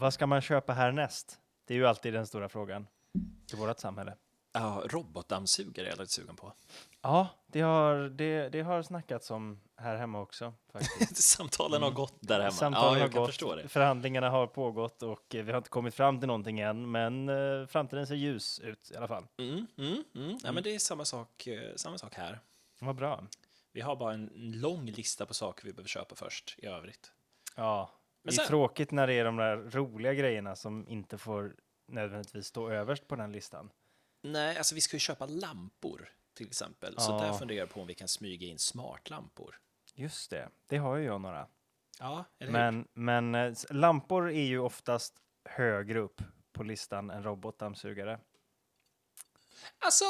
vad ska man köpa härnäst? Det är ju alltid den stora frågan i vårt samhälle. Ja, robotdammsugare är jag lite sugen på. Ja, det har, det, det har snackats om här hemma också. Samtalen har gått där hemma. Samtalen ja, jag har gått, förstå det. förhandlingarna har pågått och eh, vi har inte kommit fram till någonting än, men eh, framtiden ser ljus ut i alla fall. Mm, mm, mm. Ja, men det är samma sak, eh, samma sak här. Vad bra. Vi har bara en lång lista på saker vi behöver köpa först i övrigt. Ja, Men det är sen- tråkigt när det är de där roliga grejerna som inte får nödvändigtvis stå överst på den listan. Nej, alltså vi ska ju köpa lampor till exempel. Så Ja. där funderar jag på om vi kan smyga in smartlampor. Just det, det har ju jag några. Ja? Men, men eh, lampor är ju oftast högre upp på listan än robotdammsugare. Alltså...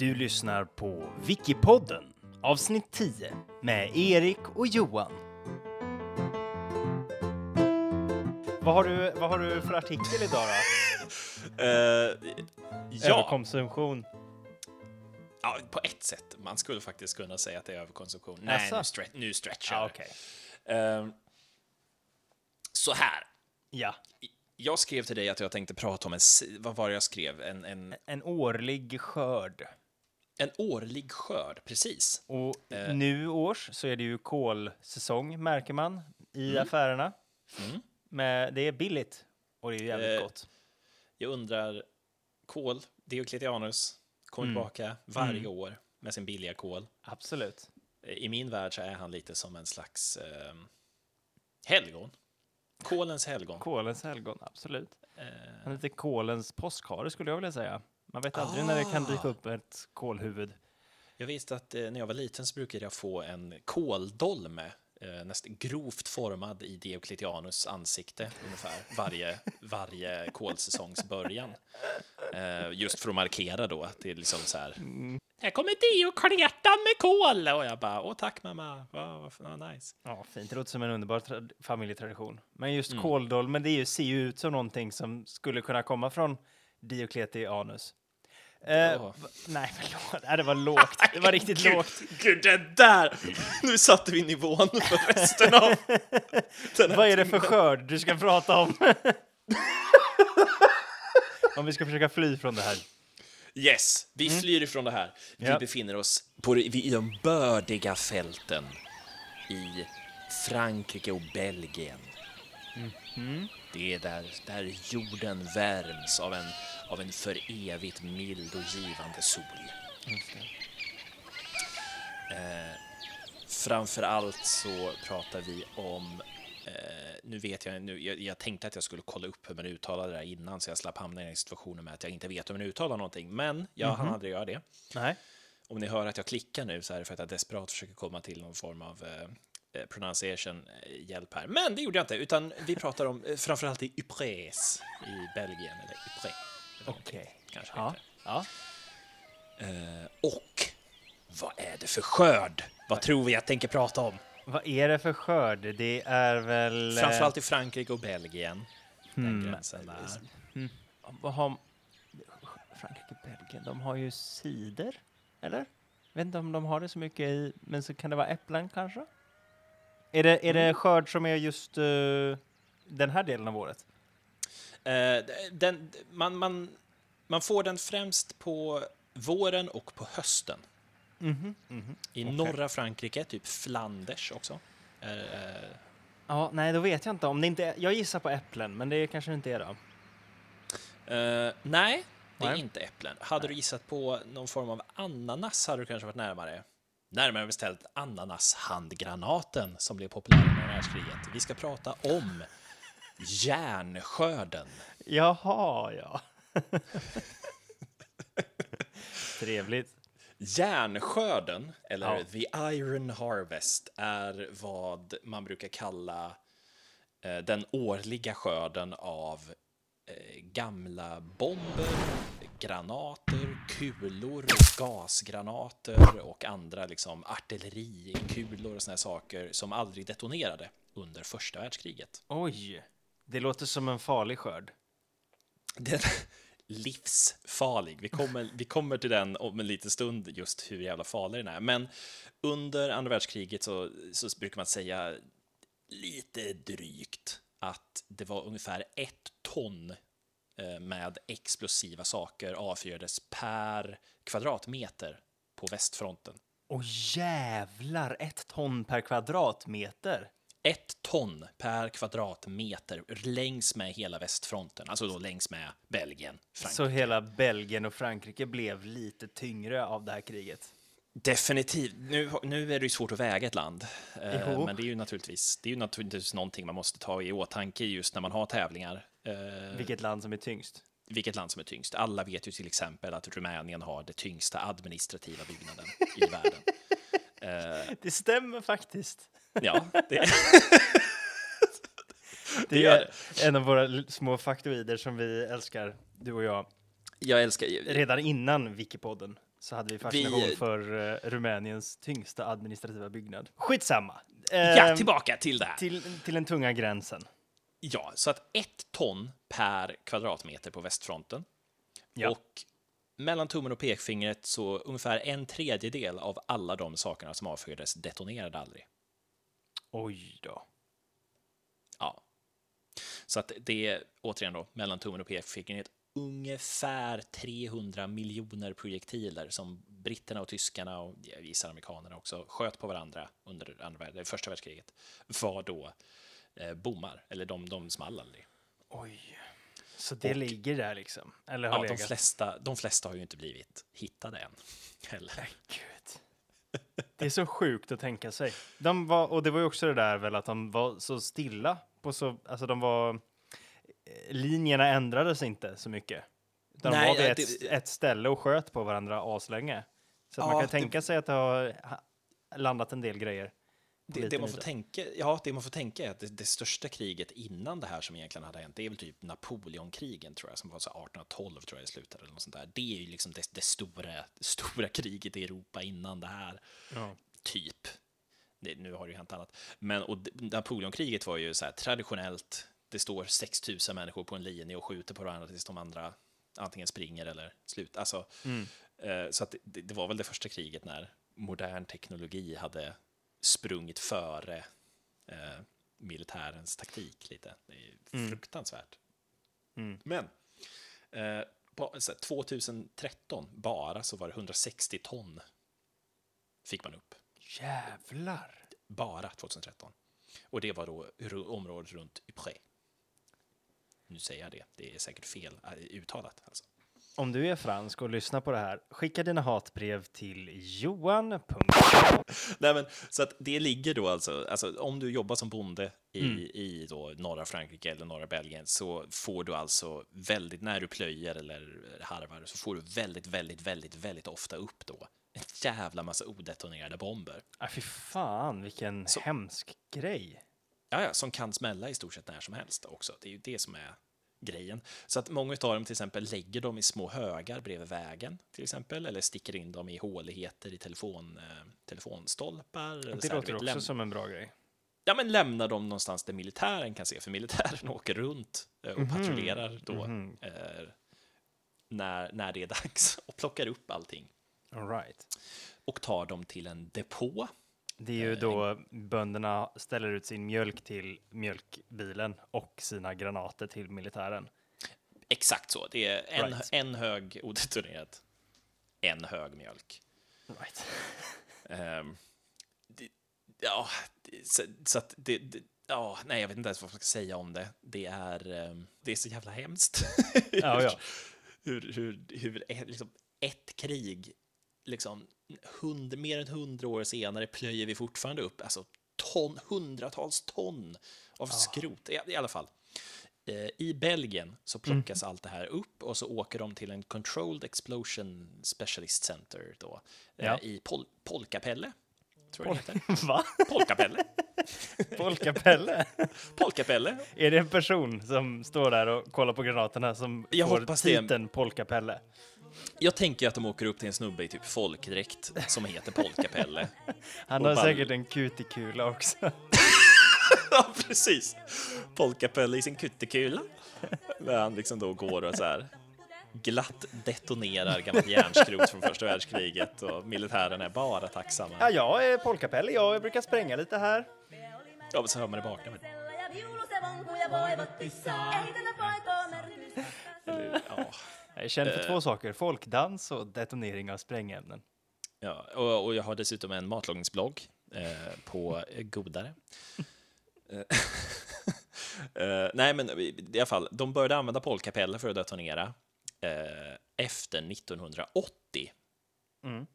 Du lyssnar på Wikipodden, avsnitt 10 med Erik och Johan. Vad har du, vad har du för artikel idag då? eh, ja, Överkonsumtion. ja, på ett sätt. Man skulle faktiskt kunna säga att det är överkonsumtion. Nej, Asså? nu, stre- nu stretchar Ja, jag. okej. Eh, Så här. Ja, Jag skrev till dig att jag tänkte prata om en... Vad var det jag skrev? En, en, en årlig skörd. En årlig skörd, precis. Och Eh. nu års så är det ju kolsäsong, märker man, i affärerna. Mm. Men det är billigt och det är jävligt Eh, gott. Jag undrar, kol, Diocletianus, kommer Mm. tillbaka varje år med sin billiga kol. Absolut. I min värld så är han lite som en slags eh, helgon. Kolens helgon. Kolens helgon, absolut. Eh, Han är lite kolens påskhare skulle jag vilja säga. Man vet aldrig när det kan dyka upp ett kolhuvud. jag visste att eh, när jag var liten så brukade jag få en koldolme, eh, nästan grovt formad i Diocletianus ansikte ungefär, varje, varje kolsäsongs början. Eh, just för att markera då att det är liksom så här. Här kommer Diocletan med kol! Och jag bara, åh tack mamma, vad, vad, vad nice. Ja, fint. Det låter som en underbar tra- familjetradition. Men just Mm. koldolmen, det är ju, ser ju ut som någonting som skulle kunna komma från Diocletianus. Eh, nej, förlåt. Nej, det var lågt. Det var riktigt Gud, lågt. Gud, det där! Nu satte vi nivån för resten av Vad är det för skörd du ska prata om? om vi ska försöka fly från det här. Yes, vi flyr ifrån det här. Vi Ja. befinner oss på, i de bördiga fälten i Frankrike och Belgien. Det är där, där jorden värms av en, av en för evigt mild och givande sol. Eh, framför allt så pratar vi om eh, nu vet jag, nu, jag, jag tänkte att jag skulle kolla upp hur man uttalar det där innan så jag slapp hamna i den situationen med att jag inte vet hur man uttalar någonting. Men jag hann aldrig göra det. Nej. Om ni hör att jag klickar nu så är det för att jag desperat försöker komma till någon form av eh, eh, pronunciation eh, hjälp här. Men det gjorde jag inte, utan vi pratar om eh, framförallt i Ypres i Belgien, eller Ypres. Okej. Kanske Ja. ja. Eh, och vad är det för skörd? Vad tror vi jag tänker prata om? Vad är det för skörd? Det är väl... eh, Framförallt i Frankrike och Belgien. Den Hmm. gränsen där. Vad har... Frankrike, Belgien, de har ju cider, eller? Jag vet inte om de har det så mycket i, men så kan det vara äpplen kanske? Är det, är det skörd som är just eh, den här delen av året? Eh, den, man, man, man får den främst på våren och på hösten. Mhm, mhm. I Okej. norra Frankrike, typ Flanders också. Eh, Ja, nej, då vet jag inte. Om det inte är, jag gissar på äpplen, men det kanske inte är då. eh, nej, det är Nej. inte äpplen. Hade du gissat på någon form av ananas hade du kanske varit närmare. Närmare bestämt ananashandgranaten som blev populär under världskriget. Vi ska prata om järnskörden. Jaha, ja. Trevligt. Järnskörden, eller Ja. the iron harvest, är vad man brukar kalla eh, den årliga skörden av eh, gamla bomber, granater, kulor, gasgranater och andra liksom artillerikulor och såna här saker som aldrig detonerade under första världskriget. Oj, det låter som en farlig skörd. Den, livsfarlig. Vi kommer, vi kommer till den om en liten stund, just hur jävla farlig den är. Men under andra världskriget så, så brukar man säga lite drygt att det var ungefär ett ton eh, med explosiva saker avfyrades per kvadratmeter på västfronten. Och jävlar, ett ton per kvadratmeter. Ett ton per kvadratmeter längs med hela västfronten, alltså då längs med Belgien, Frankrike. Så hela Belgien och Frankrike blev lite tyngre av det här kriget. Definitivt. Nu, nu är det ju svårt att väga ett land, eh, men det är ju naturligtvis, det är ju naturligtvis någonting man måste ta i åtanke just när man har tävlingar. Eh, Vilket land som är tyngst? vilket land som är tyngst. Alla vet ju till exempel att Rumänien har det tyngsta administrativa byggnaden i världen. Eh, Det stämmer faktiskt. ja, det, Det är en av våra små faktoider som vi älskar, du och jag. jag älskar Redan innan Wikipodden så hade vi fascination Vi- för uh, Rumäniens tyngsta administrativa byggnad. Skitsamma. Ja, Ehm, tillbaka till det här. till, till den tunga gränsen. Ja, så att ett ton per kvadratmeter på västfronten. Ja. Och mellan tummen och pekfingret så ungefär en tredjedel av alla de sakerna som avfyrades detonerade aldrig. Oj då. Ja. Så att det är återigen då mellan tummen och pekfingret ungefär 300 miljoner projektiler som britterna och tyskarna och jag gissar amerikanerna också sköt på varandra under andra, värld- första världskriget var då eh, bommar, eller de, de small aldrig. Oj. Så det Och- ligger där liksom? Eller har Ja, de, flesta, de flesta har ju inte blivit hittade än. Heller. Gud. Det är så sjukt att tänka sig. De var, och det var ju också det där väl att de var så stilla. På så, alltså de var, eh, linjerna ändrades inte så mycket. De Nej, var vid ja, ett, det- ett ställe och sköt på varandra aslänge. Så att man Ja, kan det- tänka sig att det har ha- landat en del grejer. Det, det, man får tänka, ja, det man får tänka är att det, det största kriget innan det här som egentligen hade hänt, det är väl typ Napoleonkrigen tror jag, som var så 1812 tror jag det slutade. Eller något sånt där. Det är ju liksom det, det stora, stora kriget i Europa innan det här. Ja. typ. Det, nu har det ju hänt annat. Men och Napoleonkriget var ju så här traditionellt. Det står 6000 människor på en linje och skjuter på varandra tills de andra antingen springer eller slutar. Alltså, Mm. eh, så att det, det var väl det första kriget när modern teknologi hade sprungit före eh, militärens taktik lite. Det är Mm. fruktansvärt. Mm. Men eh, på, här, 2013 bara så var det 160 ton fick man upp Jävlar. bara 2013. Och det var då området runt Ypres. Nu säger jag det, det är säkert fel äh, uttalat. Alltså. Om du är fransk och lyssnar på det här, skicka dina hatbrev till johan. Nej, men, så att det ligger då alltså, alltså om du jobbar som bonde i, Mm. i då norra Frankrike eller norra Belgien så får du alltså väldigt, när du plöjer eller harvar, så får du väldigt, väldigt, väldigt, väldigt ofta upp då en jävla massa odetonerade bomber. Ah, fy fan, vilken Så- hemsk grej. Ja, ja, som kan smälla i stort sett när som helst också. Det är ju det som är grejen. Så att många av dem till exempel lägger dem i små högar bredvid vägen till exempel, eller sticker in dem i håligheter i telefon, eh, telefonstolpar. eller Det så här, låter vet, också som en bra grej. Ja, men lämnar dem någonstans där militären kan se, för militären åker runt eh, och Mhm. patrullerar då Mhm. eh, när, när det är dags och plockar upp allting All right. och tar dem till en depå. Det är ju Eh, då bönderna ställer ut sin mjölk till mjölkbilen och sina granater till militären. Exakt så. Det är en, Right. en hög odetonerad, en hög mjölk. Right. Ehm, det, ja, det, så, så att det, det, ja, nej, jag vet inte ens vad jag ska säga om det. Det är, ehm, det är så jävla hemskt. Ja, ja. hur, hur, hur liksom, ett krig, liksom, hund, mer än hundra år senare plöjer vi fortfarande upp alltså, ton, hundratals ton av skrot. I, I alla fall. Eh, I Belgien så plockas allt det här upp och så åker de till en Controlled Explosion Specialist Center då, eh, Ja. i Pol Polkapelle. Tror jag heter. Va? Polkapelle. Polkapelle? Polkapelle. är det en person som står där och kollar på granaterna som Jag får titeln Polkapelle? Jag tänker att de åker upp till en snubbe i typ folkdräkt som heter Polkapelle. Han har ball- säkert en kutikula också. ja, precis. Polkapelle i sin kuttekula. När han liksom då går och så här glatt detonerar gammalt järnskrot från första världskriget och militären är bara tacksamma. Ja, jag är polkapell. Jag brukar spränga lite här. Ja, så hör man det merkitystä. Eller, ja. Jag är känd för två saker. Folkdans och detonering av sprängämnen. Ja, och, och jag har dessutom en matlagningsblogg eh, på Godare. Eh, eh, nej, men i alla fall, de började använda polkapeller för att detonera eh, efter 1980, Mm.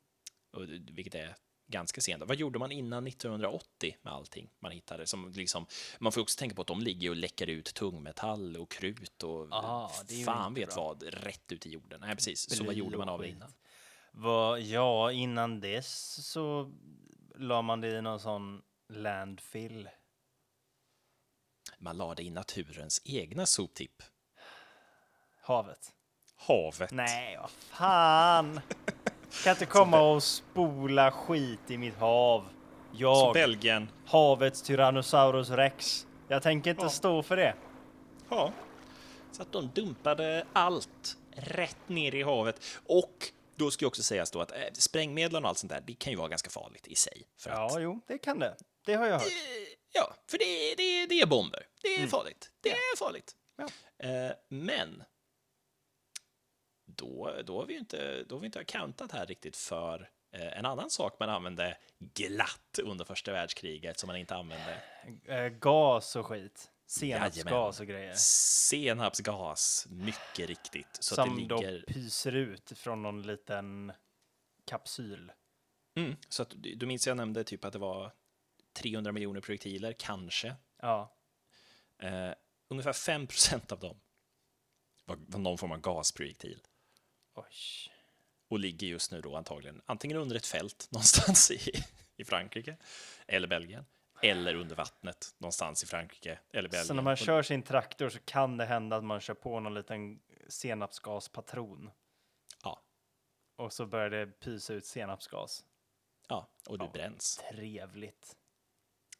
och, vilket är ganska sent. Vad gjorde man innan 1980 med allting man hittade? Som liksom, man får också tänka på att de ligger och läcker ut tungmetall och krut och Ah, det fan vet bra. vad, rätt ut i jorden. Nej, precis. Så vad gjorde man av det innan? Vad, ja, innan dess så la man det i någon sån landfill. Man lade i naturens egna soptipp. Havet. Havet. Nej, vad fan! Kan inte komma och spola skit i mitt hav. Jag, Belgien. havets Tyrannosaurus rex. Jag tänker inte Ja. stå för det. Ja. Så att de dumpade allt rätt ner i havet. Och då ska jag också sägas då att eh, sprängmedel och allt sånt där, det kan ju vara ganska farligt i sig. För att, Ja, jo, det kan det. Det har jag hört. eh, ja, för det, det, det är bomber. Det är farligt. Det är farligt. Ja. Eh, men då, då har vi inte, då har vi inte accountat här riktigt för eh, en annan sak man använde glatt under första världskriget som man inte använde. Eh, gas och skit. Senapsgas och grejer. Senapsgas, mycket riktigt. Så Som att det ligger... då pyser ut från någon liten kapsyl. Mm, så att, du minns jag nämnde typ att det var 300 miljoner projektiler, kanske. Ja. Eh, ungefär 5 procent av dem var, var någon form av gasprojektil. Oj. Och ligger just nu då antagligen antingen under ett fält någonstans i, i Frankrike eller Belgien. Eller under vattnet någonstans i Frankrike eller Belgien. Så när man kör sin traktor så kan det hända att man kör på någon liten senapsgaspatron. Ja, Och så börjar det pysa ut senapsgas. ja, och du Ja. bränns. Trevligt.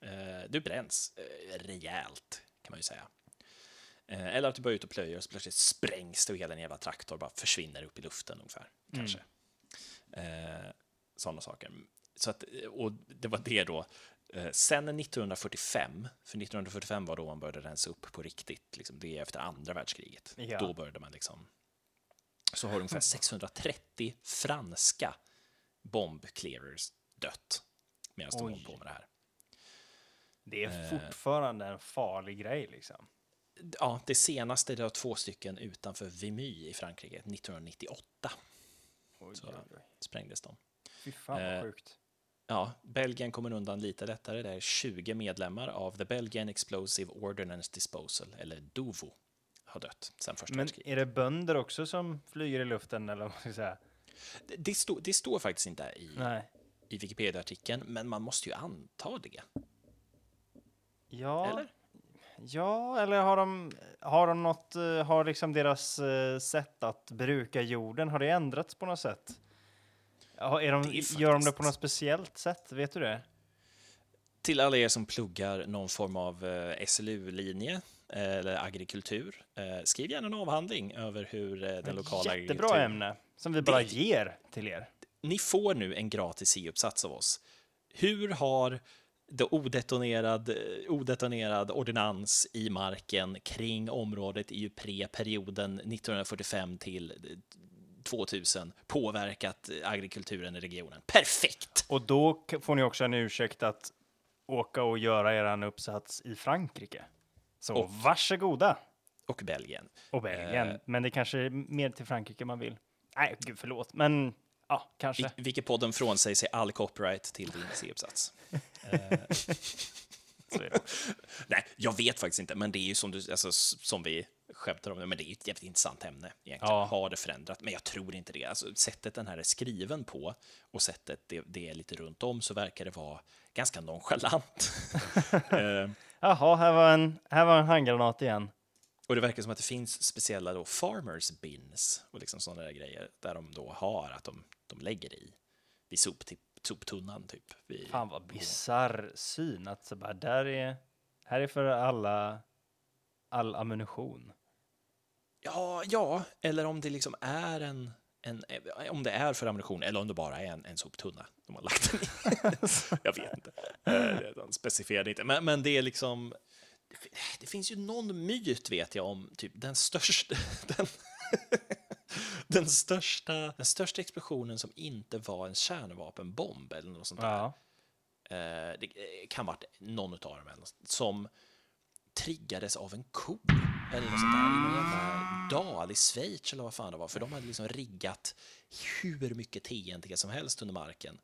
Eh, du bränns eh, rejält, kan man ju säga. Eh, eller att du börjar ut och plöjer och så plötsligt sprängs det och hela din jävla traktor bara försvinner upp i luften ungefär. Kanske. Eh, Sådana saker. Så att, eh, och det var det då. Eh, sen 1945, för 1945 var då man började rensa upp på riktigt, liksom, det är efter andra världskriget. Ja. Då började man liksom... Så har ungefär 630 franska bombclearers dött medan de håller på med det här. Det är Eh. fortfarande en farlig grej liksom. Ja, det senaste det var två stycken utanför Vimy i Frankrike, 1998 Oj, Så. oj, oj. sprängdes de. Fy fan vad Eh, sjukt. Ja, Belgien kommer undan lite lättare. Det är 20 medlemmar av The Belgian Explosive Ordnance Disposal, eller DOVO, har dött sedan första Men är det bönder också som flyger i luften eller vad man ska säga? Det, det, stå, det står faktiskt inte i, Nej. i Wikipedia-artikeln, men man måste ju anta det. Ja. Eller? Ja, eller har de, har de något, eh, har liksom deras eh, sätt att bruka jorden, har det ändrats på något sätt? Är de, Det är Gör de det faktiskt- på något speciellt sätt? Vet du det? Till alla er som pluggar någon form av eh, SLU-linje eller agrikultur, skriv gärna en avhandling över hur den lokala Jättebra ämne som vi bara Det- ger till er. ni får nu en gratis C-uppsats av oss. Hur har det odetonerad, odetonerad ordinans i marken kring området i pre-perioden 1945 till eh, 2000 påverkat eh, agrikulturen i regionen? Perfekt! Och då får ni också en ursäkt att åka och göra er uppsats i Frankrike. Så Och- varsågoda! Och Belgien. Och Belgien. Eh. Men det kanske är mer till Frankrike man vill. Nej, gud förlåt. Men ja, kanske. Vi- Wikipodden från sig sig all copyright till din C-uppsats. Det. Nej, jag vet faktiskt inte, men det är ju som, du, alltså, som vi skämtar om, det, men det är ju ett jävligt intressant ämne egentligen. Ja. Har det förändrat? Men jag tror inte det. Alltså, sättet den här är skriven på och sättet det, det är lite runt om så verkar det vara ganska nonchalant. Eh, Jaha, här var en, här var en handgranat igen. Och det verkar som att det finns speciella då farmers bins och liksom sådana där grejer där de då har att de, de lägger i vid soptipp, soptunnan typ. Vid, Fan vad bisarr syn att så bara, där är, här är för alla, all ammunition. Ja, ja, eller om det liksom är en, en om det är för ammunition eller om det bara är en, en soptunna de har lagt den i. Jag vet inte. Eh, De specificerade inte. Men, men det är liksom... det fi- Det finns ju någon myt, vet jag, om typ den största... Den, den, största, den största explosionen som inte var en kärnvapenbomb eller något sånt där. Ja. Eh, det kan varit någon av dem eller som triggades av en ko eller något sånt där i någon jävla dal i Schweiz eller vad fan det var, för de hade liksom riggat hur mycket TNT som helst under marken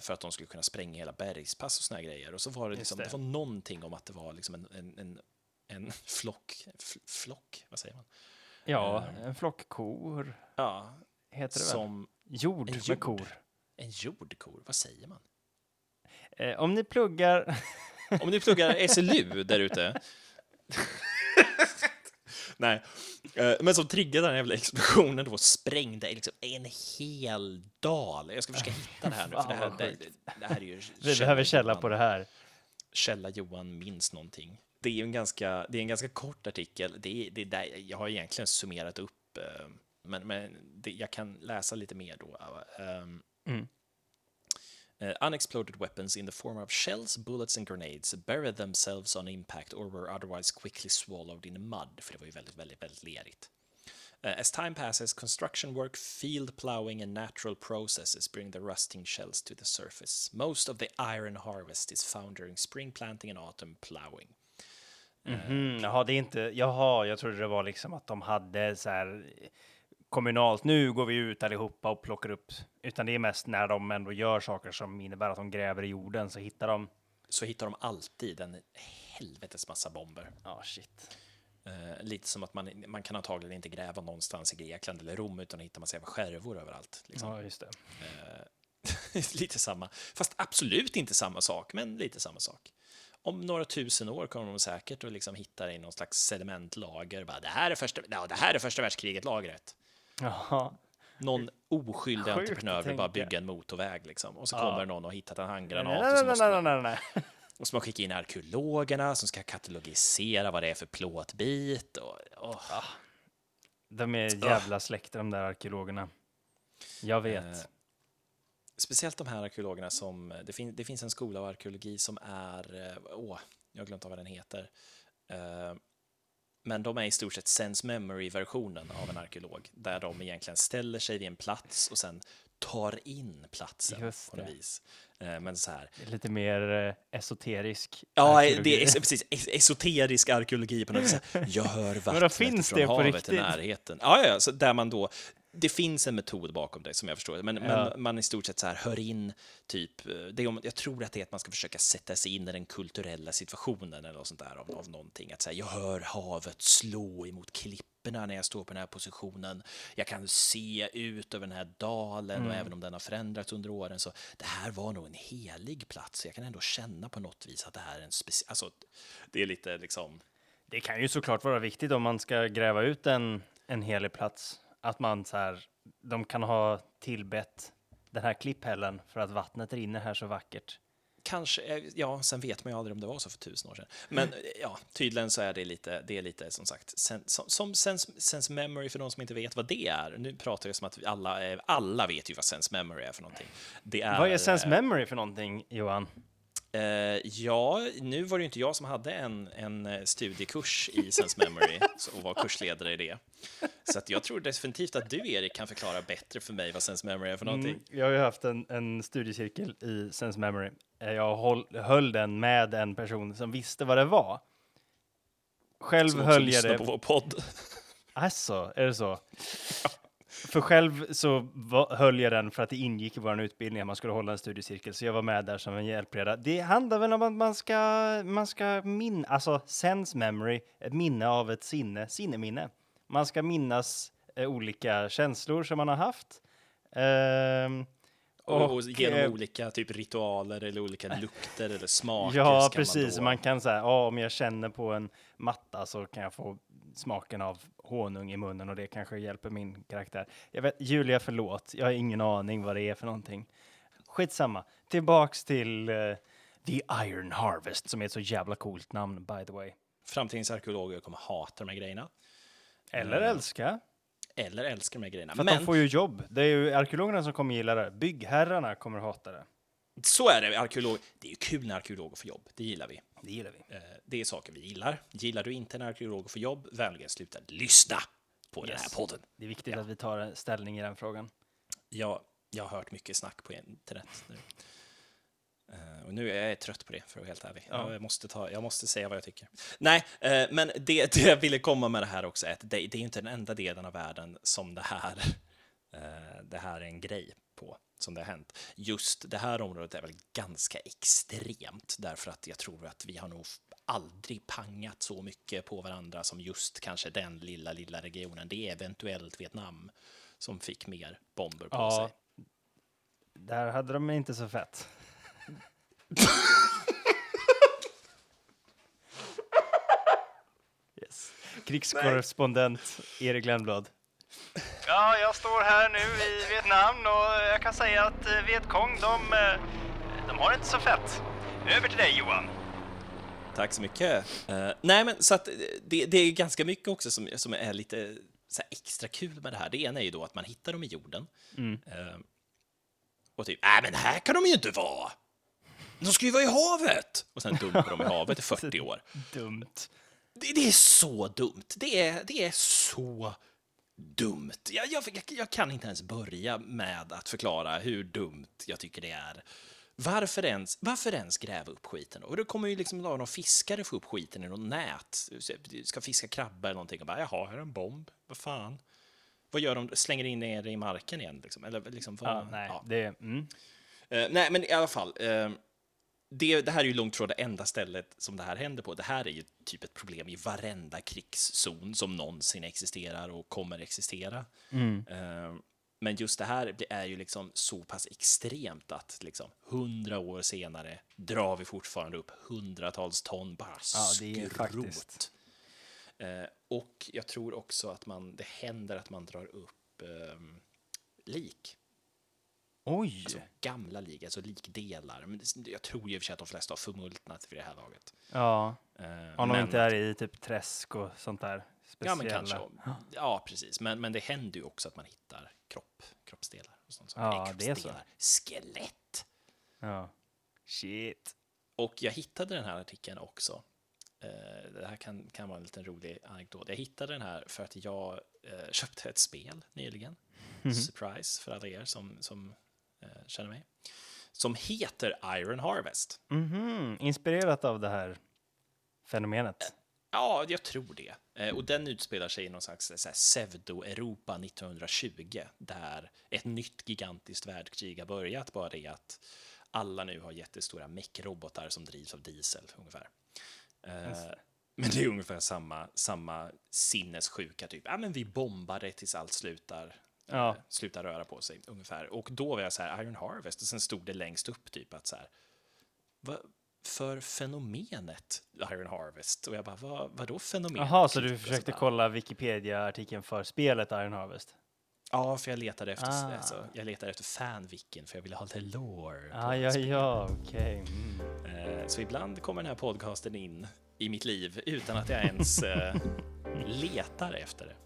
för att de skulle kunna spränga hela bergspass och såna grejer. Och så var det liksom, det. det. var någonting om att det var liksom en, en, en, en flock, fl- flock, vad säger man? ja, en flock kor Ja, heter det väl? som Jord en med jord. kor. en jordkor, vad säger man? Eh, om ni pluggar... Om ni pluggar SLU där ute. Nej, Eh, men som triggade den här jävla explosionen då sprängde liksom en hel dal. Jag ska försöka hitta det här nu, för det här, det, det här är ju... Vi behöver källa Johan- på det här. Källa Johan minns någonting. Det är en ganska, det är en ganska kort artikel. Det är, det är där, jag har egentligen summerat upp, eh, men, men det, jag kan läsa lite mer då. Um, Mm. Uh, unexploded weapons in the form of shells, bullets and grenades buried themselves on impact or were otherwise quickly swallowed in mud, för det var ju väldigt, väldigt, väldigt lerigt. Uh, as time passes, construction work, field plowing, and natural processes bring the rusting shells to the surface. Most of the iron harvest is found during spring planting and autumn plowing. Mhm, jaha, det är inte... Jaha, jag trodde det var liksom att de hade så här kommunalt, nu går vi ut allihopa och plockar upp. Utan det är mest när de ändå gör saker som innebär att de gräver i jorden så hittar de... Så hittar de alltid en helvetes massa bomber. Ja, shit. Uh, lite som att man, man kan antagligen inte gräva någonstans i Grekland eller Rom utan att hitta massa jävla skärvor överallt. Liksom. Ja, just det. Eh, lite samma, fast absolut inte samma sak, men lite samma sak. Om några tusen år kommer de säkert att liksom hitta i någon slags sedimentlager. Bara, det, här är första, ja, det här är första världskriget-lagret. Jaha. Någon oskyldig Sjukt entreprenör vill bara tänka. bygga en motorväg liksom. Och så Ja. kommer någon och hittat en Nej, handgranat nej, och så nej, måste, nej, nej, nej, nej. och så man skicka in arkeologerna som ska katalogisera vad det är för plåtbit. Och, åh. De är jävla släkter, de där arkeologerna. Jag vet. Eh, Speciellt de här arkeologerna som, det, fin, det finns en skola av arkeologi som är, eh, åh, jag har glömt av vad den heter. Eh, men de är i stort sett sense memory-versionen av en arkeolog, där de egentligen ställer sig vid en plats och sen tar in platsen Just på något det. vis. Eh, men så här, Lite mer eh, esoterisk. Ja, arkeologi. det är precis es- esoterisk arkeologi på något vis. Jag hör då vattnet finns från det på havet riktigt? i närheten. Ja, ja, så där man då, det finns en metod bakom det som jag förstår men, Ja. men man i stort sett så här hör in typ, eh, det är om, jag tror att det är att man ska försöka sätta sig in i den kulturella situationen eller något sånt där av, av någonting. Att säga, jag hör havet slå emot klipporna när jag står på den här positionen. Jag kan se ut över den här dalen och även om den har förändrats under åren så det här var nog en helig plats. Jag kan ändå känna på något vis att det här är en speciell, alltså det är lite liksom, Det kan ju såklart vara viktigt om man ska gräva ut en, en helig plats. Att man så här, de kan ha tillbett den här klipphällen för att vattnet rinner här så vackert. Kanske, eh, ja, sen vet man ju aldrig om det var så för tusen år sedan. Men eh, ja, tydligen så är det lite, det är lite som sagt, sen, som, som sense, sense memory för de som inte vet vad det är. Nu pratar jag som att alla, eh, alla vet ju vad sense memory är för någonting. Det är, Vad är sense memory för någonting, Johan? Eh, ja, nu var det ju inte jag som hade en, en eh, studiekurs i Sense Memory och var kursledare i det. Så att jag tror definitivt att du, Erik, kan förklara bättre för mig vad Sense Memory är för någonting. Mm, jag har ju haft en, en studiecirkel i sense memory. Eh, Jag håll, höll den med en person som visste vad det var. Själv Som höll jag det på vår podd. Alltså, är det så? För själv så höll jag den för att det ingick i vår utbildning att man skulle hålla en studiecirkel, så jag var med där som en hjälpreda. Det handlar väl om att man ska, man ska minna, alltså sense memory, ett minne av ett sinne, sinneminne. Man ska minnas eh, olika känslor som man har haft. Ehm, Och, och genom eh, olika typ ritualer eller olika lukter eller smaker. Ja, precis. Man, Man, då, kan säga, ja, om jag känner på en matta så kan jag få smaken av honung i munnen och det kanske hjälper min karaktär. Jag vet, Julia, förlåt. Jag har ingen aning vad det är för någonting. Skitsamma. Tillbaks till eh, The Iron Harvest, som är ett så jävla coolt namn, by the way. Framtidens arkeologer kommer hata de här grejerna. Eller Mm. älska. Eller älskar de här grejerna. För Men de får ju jobb. Det är ju arkeologerna som kommer gilla det. Byggherrarna kommer hata det. så är det, arkeolog. Det är ju kul när arkeologer får jobb, det gillar vi. Det gillar vi. Eh, Det är saker vi gillar. Gillar du inte när arkeologer får jobb, vänligen sluta lyssna på den här Yes. podden. Det är viktigt att vi tar ställning i den frågan. Jag, jag har hört mycket snack på internet nu. Eh, och nu är jag trött på det, för att vara helt ärlig. Ja. Jag, måste ta, jag måste säga vad jag tycker. Nej, eh, men det, det jag ville komma med det här också är att det, det är ju inte den enda delen av världen som det här, det här är en grej på, som det har hänt. Just det här området är väl ganska extremt, därför att jag tror att vi har nog aldrig pangat så mycket på varandra som just kanske den lilla, lilla regionen. Det är eventuellt Vietnam som fick mer bomber på Ja. sig. Där hade de inte så fett. yes. Krigskorrespondent Erik Lennblad. Ja, jag står här nu i Vietnam och jag kan säga att eh, Vietkong, de, eh, de har inte så fett. Över till dig Johan. Tack så mycket. Eh, nej, men så att det, det är ganska mycket också som, som är lite så här extra kul med det här. Det ena är ju då att man hittar dem i jorden. Eh, och typ, nej men här kan de ju inte vara! De ska ju vara i havet! Och sen dumpar de i havet i 40 år. Dumt. Det, det är så dumt. Det är, det är så dumt. Jag, jag, jag, kan inte ens börja med att förklara hur dumt jag tycker det är. Varför ens, varför ens gräva upp skiten? Och då kommer ju liksom någon fiskare få upp skiten i något nät. Ska fiska krabba eller någonting och bara, jaha, här är en bomb. Vad fan? Vad gör de? Slänger in ner det i marken igen? Liksom? Eller liksom, vad, Ja, nej, ja. det... Mm. Eh, nej, men i alla fall. eh, det, det här är ju långt från det enda stället som det här händer på. Det här är ju typ ett problem i varenda krigszon som någonsin existerar och kommer existera. Eh, men just det här det är ju liksom så pass extremt att liksom hundra år senare drar vi fortfarande upp hundratals ton bara Ja, det är skrot. faktiskt. Eh, och jag tror också att man, det händer att man drar upp ehm, lik. Oj! Alltså gamla lig, alltså likdelar. Men det- jag tror ju i och för sig att de flesta har förmultnat vid det här laget. Ja, Eh, om de inte är i typ träsk och sånt där. Ja, men Speciella. kanske. Ja, precis. Men, men det händer ju också att man hittar kropp, kroppsdelar. Och sånt saker. Ja, det är så. Skelett! Ja. Shit. Och jag hittade den här artikeln också. Eh, det här kan, kan vara en liten rolig anekdot. Jag hittade den här för att jag eh, köpte ett spel nyligen. Mhm. Surprise för alla er som, som känner mig. Som heter Iron Harvest. Mhm, Inspirerat av det här fenomenet. Ja, jag tror det. Eh, och den utspelar sig i någon slags pseudo-Europa 1920, där ett nytt gigantiskt världskrig har börjat, bara det att alla nu har jättestora mech-robotar som drivs av diesel, ungefär. Eh, men det är ungefär samma, samma sinnessjuka typ. Ja, men vi bombar det tills allt slutar, Ja. slutar röra på sig, ungefär. Och då var jag så här, Iron Harvest, och sen stod det längst upp typ att så här, vad för fenomenet Iron Harvest? Och jag bara, vad, vadå fenomen? Jaha, så Typ, du och försökte bara, kolla Wikipedia-artikeln för spelet Iron Harvest? Ja, för jag letade efter, Ah. alltså, jag letade efter fanvicken för jag ville ha lite lore. Ah, ja, spelet. ja, okej. Mm. Eh, Så ibland kommer den här podcasten in i mitt liv utan att jag ens eh, letar efter det.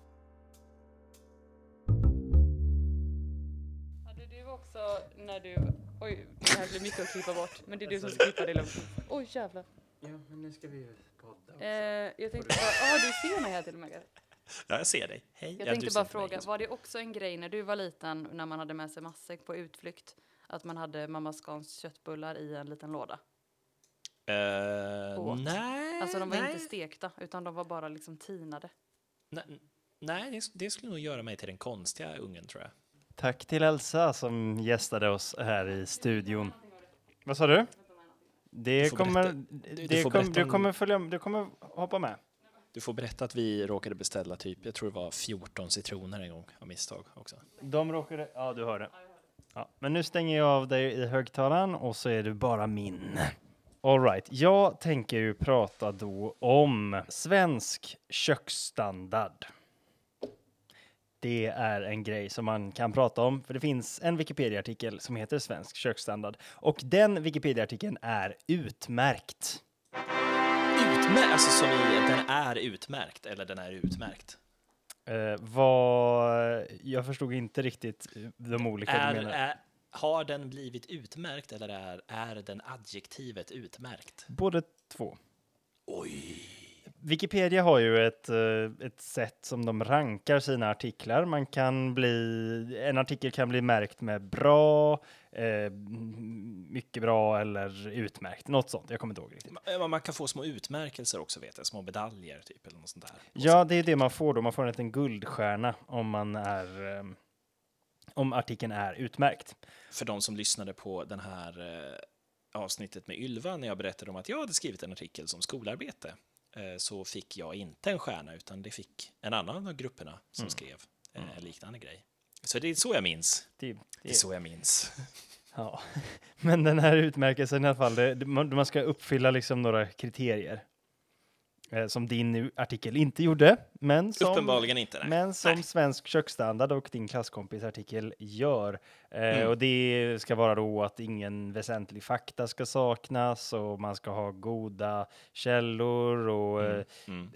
När du... Oj, det här blir mycket att klippa bort. Men det är du som ska klippa det lugnt. Oj jävlar. Ja, men nu ska vi ju podda. Eh, jag tänkte bara... Ja, du ser mig här till och med. Ja, jag ser dig. Hej. Jag ja, tänkte bara fråga, också. var det också en grej när du var liten när man hade med sig matsäck på utflykt? Att man hade mamma Scans köttbullar i en liten låda? Åt. nej, Alltså de var nej, inte stekta utan de var bara liksom tinade. nej, nej det, det skulle nog göra mig till den konstiga ungen tror jag. Tack till Elsa som gästade oss här i studion. Vad sa du? Det får kommer, det du kom, du om- kommer följa, du kommer hoppa med. Du får berätta att vi råkade beställa typ, jag tror det var 14 citroner en gång av misstag också. De råkade, ja du hörde. Ja, men nu stänger jag av dig i högtalaren och så är du bara min. Alright, jag tänker ju prata då om svensk köksstandard. Det är en grej som man kan prata om, för det finns en Wikipedia-artikel som heter Svensk köksstandard. Och den Wikipedia-artikeln är utmärkt. Utmärkt, alltså som i den är utmärkt, eller den är utmärkt. Eh, vad, jag förstod inte riktigt eh, de olika du Är, menar. är, har den blivit utmärkt eller är, är den adjektivet utmärkt? Både två. Oj! Wikipedia har ju ett, eh, ett sätt som de rankar sina artiklar. Man kan bli, en artikel kan bli märkt med bra, eh, mycket bra eller utmärkt. Något sånt, jag kommer inte ihåg riktigt. Man, man kan få små utmärkelser också, vet jag. Små medaljer, typ, eller något sånt där. Ja, det är det man får då. Man får en liten guldstjärna om man är eh, om artikeln är utmärkt. För de som lyssnade på den här eh, avsnittet med Ylva, när jag berättade om att jag hade skrivit en artikel som skolarbete, eh, så fick jag inte en stjärna, utan det fick en annan av grupperna som skrev eh, en liknande grej. Så det är så jag minns. Det, Det det, är så jag minns. ja. Men den här utmärkelsen i alla fall, det, det, man, man ska uppfylla liksom några kriterier. Eh, som din artikel inte gjorde, men som, inte. Men som Nej. svensk köksstandard och din klasskompis artikel gör. Eh, Mm. Och det ska vara då att ingen väsentlig fakta ska saknas och man ska ha goda källor och eh, Mm.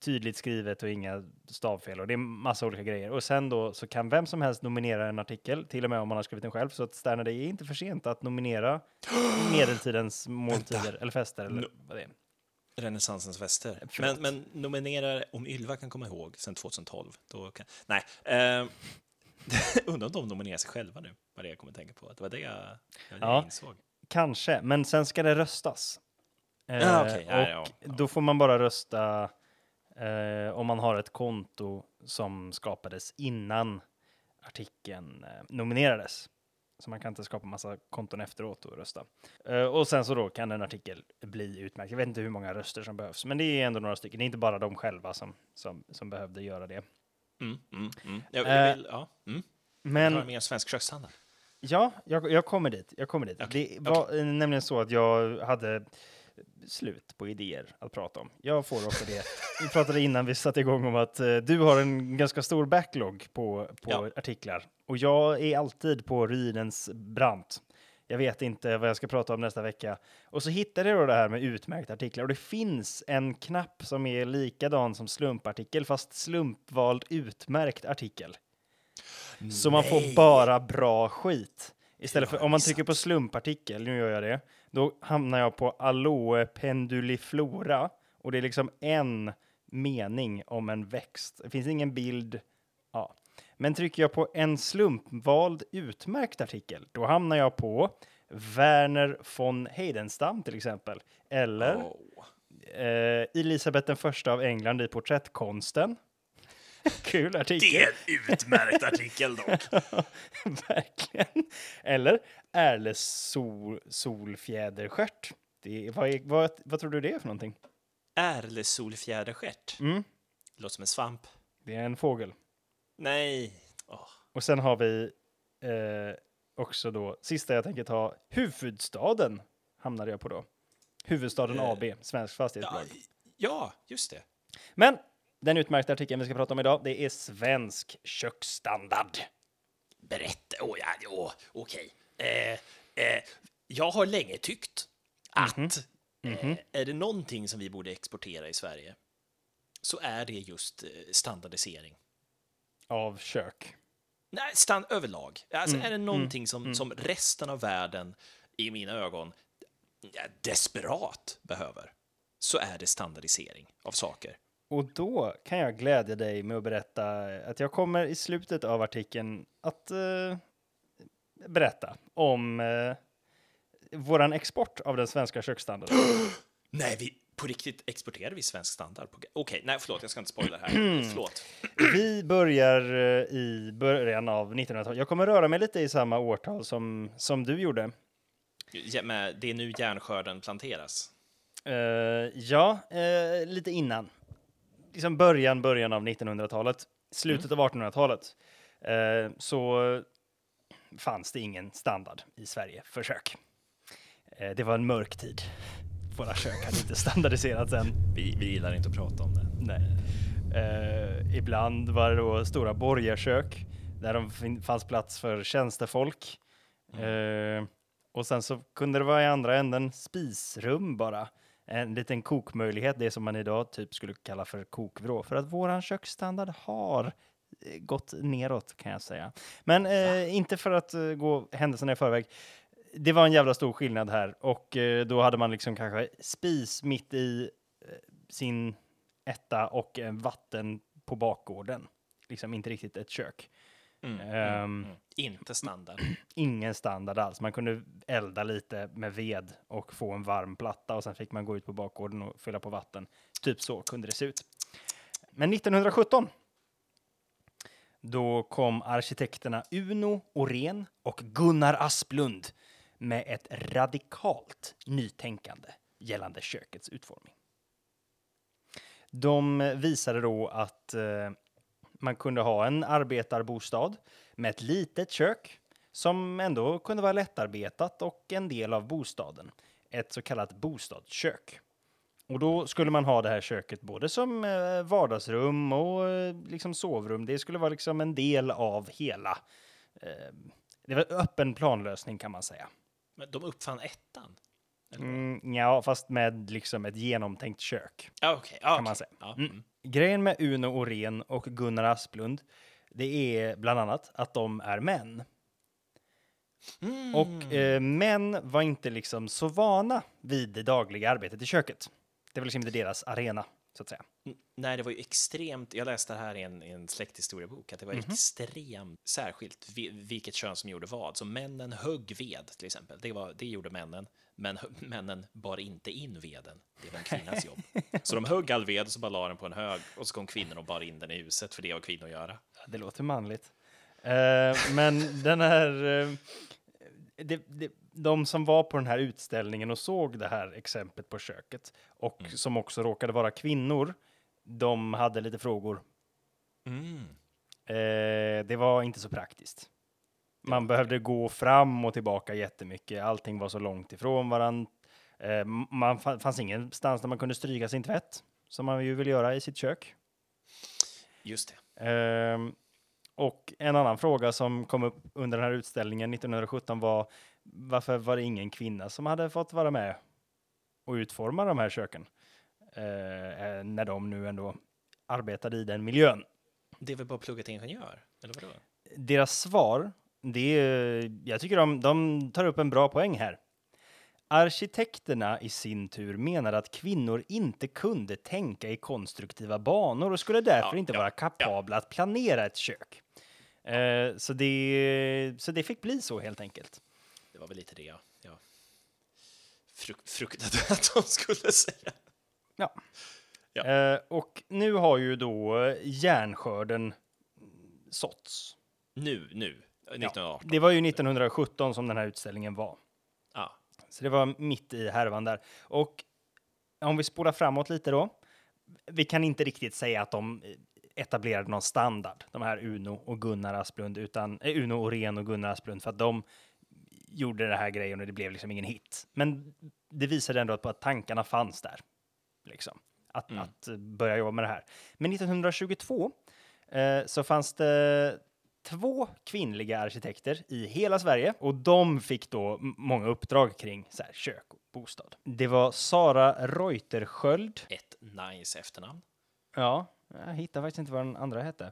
tydligt skrivet och inga stavfel och det är massa olika grejer. Och sen då så kan vem som helst nominera en artikel, till och med om man har skrivit den själv. Så att Sterna, det är inte för sent att nominera medeltidens måltider eller fester eller No- vad det är. Renässansens fester. Förlåt. Men, men nominera, om Ylva kan komma ihåg, sen 2012. Då kan, nej. Eh, undrar om de nominerar sig själva nu, vad det jag kommer tänka på. Det var det jag, det Ja. jag insåg. Kanske, men sen ska det röstas. Eh, Ja, okej. Ja, och ja, ja. då får man bara rösta eh, om man har ett konto som skapades innan artikeln eh, nominerades. Så man kan inte skapa massa konton efteråt och rösta. Eh, och sen så då kan en artikel bli utmärkt. Jag vet inte hur många röster som behövs, men det är ändå några stycken. Det är inte bara de själva som, som, som behövde göra det. Mm, mm, mm. Jag, Eh, jag vill, ja. Mm. Men Men, mer svensk köksstandard. Ja, jag, jag kommer dit. Jag kommer dit. Okej, Det var eh, nämligen så att jag hade slut på idéer att prata om. Jag får också det. Vi pratade innan vi satte igång om att eh, du har en ganska stor backlog på, på Ja. artiklar. Och jag är alltid på Rydens brant. Jag vet inte vad jag ska prata om nästa vecka. Och så hittade jag då det här med utmärkta artiklar. Och det finns en knapp som är likadan som slumpartikel, fast slumpvald utmärkt artikel. Så man får bara bra skit. Istället för om man trycker på slumpartikel, nu gör jag det, då hamnar jag på aloe penduliflora och det är liksom en mening om en växt. Det finns ingen bild. Ja. Men trycker jag på en slumpvald utmärkt artikel, då hamnar jag på Werner von Heidenstam till exempel. Eller Åh. eh, Elisabeth den första av England i porträttkonsten. Kul artikel. Det är en utmärkt artikel dock. Verkligen. Eller Erle sol, solfjäderstjärt. Det vad, är, vad, vad tror du det är för någonting? Ärlesolfjäderstjärt. Mm. Låter som en svamp. Det är en fågel. Nej. Åh. Och sen har vi eh, också då, sista jag tänker ta, huvudstaden hamnade jag på då. Huvudstaden Eh, AB, Svensk Ja, Fastighetsbolag. ja, just det. Men den utmärkta artikeln vi ska prata om idag, det är svensk köksstandard. Berätta. Åh, ja, ja, okej. Eh, eh, jag har länge tyckt att Mhm. Eh, är det någonting som vi borde exportera i Sverige så är det just eh, standardisering. Av kök. Nej, stand överlag. Alltså, Mm, är det någonting som, som resten av världen, i mina ögon, desperat behöver, så är det standardisering av saker. Och då kan jag glädja dig med att berätta att jag kommer i slutet av artikeln att eh, berätta om eh, våran export av den svenska köksstandarden. Nej, vi, på riktigt exporterar vi svensk standard? Okej, nej, förlåt, jag ska inte spoila här. förlåt. Vi börjar eh, i början av 1900-talet. Jag kommer röra mig lite i samma årtal som, som du gjorde. Ja, med, det är nu järnskörden planteras. Eh, ja, eh, lite innan. Liksom början, början av 1900-talet. Slutet av 1800-talet. Eh, så fanns det ingen standard i Sverige för kök. Eh, det var en mörk tid. Våra kök hade inte standardiserats än. Vi, vi gillar inte att prata om det. Nej. Eh, ibland var det då stora borgarkök där de fin- fanns plats för tjänstefolk. Eh, och sen så kunde det vara i andra änden spisrum bara. en liten kokmöjlighet, det som man idag typ skulle kalla för kokvrå, för att våran köksstandard har eh, gått neråt kan jag säga. Men eh, inte för att eh, gå händelserna i förväg. Det var en jävla stor skillnad här och eh, då hade man liksom kanske spis mitt i eh, sin etta och eh, vatten på bakgården. Liksom inte riktigt ett kök. Mm, Ehm, mm. Inte standard. ingen standard alls. Man kunde elda lite med ved och få en varm platta och sen fick man gå ut på bakgården och fylla på vatten. Typ så kunde det se ut. Men 1917 då kom arkitekterna Uno Orén och Gunnar Asplund med ett radikalt nytänkande gällande kökets utformning. De visade då att eh, man kunde ha en arbetarbostad med ett litet kök som ändå kunde vara lättarbetat och en del av bostaden. Ett så kallat bostadskök. Och då skulle man ha det här köket både som eh, vardagsrum och eh, liksom sovrum. Det skulle vara liksom en del av hela. Eh, det var öppen planlösning kan man säga. Men de uppfann ettan? Mm, ja, fast med liksom ett genomtänkt kök. Ja, okej. Ja, kan man säga. Ja, Mm. mm. Grejen med Uno Orén och Gunnar Asplund, det är bland annat att de är män. Mm. Och eh, män var inte liksom så vana vid det dagliga arbetet i köket. Det var liksom inte deras arena, så att säga. N- Nej, det var ju extremt. Jag läste det här i en, i en släkthistoriebok, att det var Mhm. extremt särskilt vi, vilket kön som gjorde vad. Så männen högg ved, till exempel. Det, var, det gjorde männen, men männen bar inte in veden. Det var en kvinnas jobb. Så de högg all ved och så bara la den på en hög och så kom kvinnorna och bar in den i huset, för det har kvinnor att göra. Det låter manligt. Eh, men den här... Eh, det, det, de som var på den här utställningen och såg det här exemplet på köket och Mm. som också råkade vara kvinnor, de hade lite frågor. Mm. Eh, det var inte så praktiskt. Man behövde gå fram och tillbaka jättemycket. Allting var så långt ifrån varandra. Eh, man fa- fanns ingenstans där man kunde stryka sin tvätt, som man ju vill göra i sitt kök. Just det. Ehm, och en annan fråga som kom upp under den här utställningen 1917 var varför var det ingen kvinna som hade fått vara med och utforma de här köken? Eh, eh, när de nu ändå arbetade i den miljön. Det är väl bara plugga till ingenjör? Eller vadå? Deras svar, det är, jag tycker de, de tar upp en bra poäng här. Arkitekterna i sin tur menade att kvinnor inte kunde tänka i konstruktiva banor och skulle därför Ja, inte ja, vara kapabla att planera ett kök. Eh, så, det, så det fick bli så helt enkelt. Det var väl lite det jag, jag fruk- fruktade att de skulle säga. Ja. Eh, och nu har ju då järnskörden såtts. Nu, nu, 1918. Det var ju 1917 som den här utställningen var. Ja. Så det var mitt i härvan där. Och om vi spolar framåt lite då. Vi kan inte riktigt säga att de etablerade någon standard, de här Uno och Gunnar Asplund, utan eh, Uno Orén och Gunnar Asplund, för att de gjorde det här grejen och det blev liksom ingen hit. Men det visade ändå på att tankarna fanns där. Liksom. Att, Mm. att börja jobba med det här. Men 1922 eh, så fanns det två kvinnliga arkitekter i hela Sverige och de fick då många uppdrag kring så här, kök och bostad. Det var Sara Reuterskiöld. Ett nice efternamn. Ja, jag hittar faktiskt inte vad den andra hette.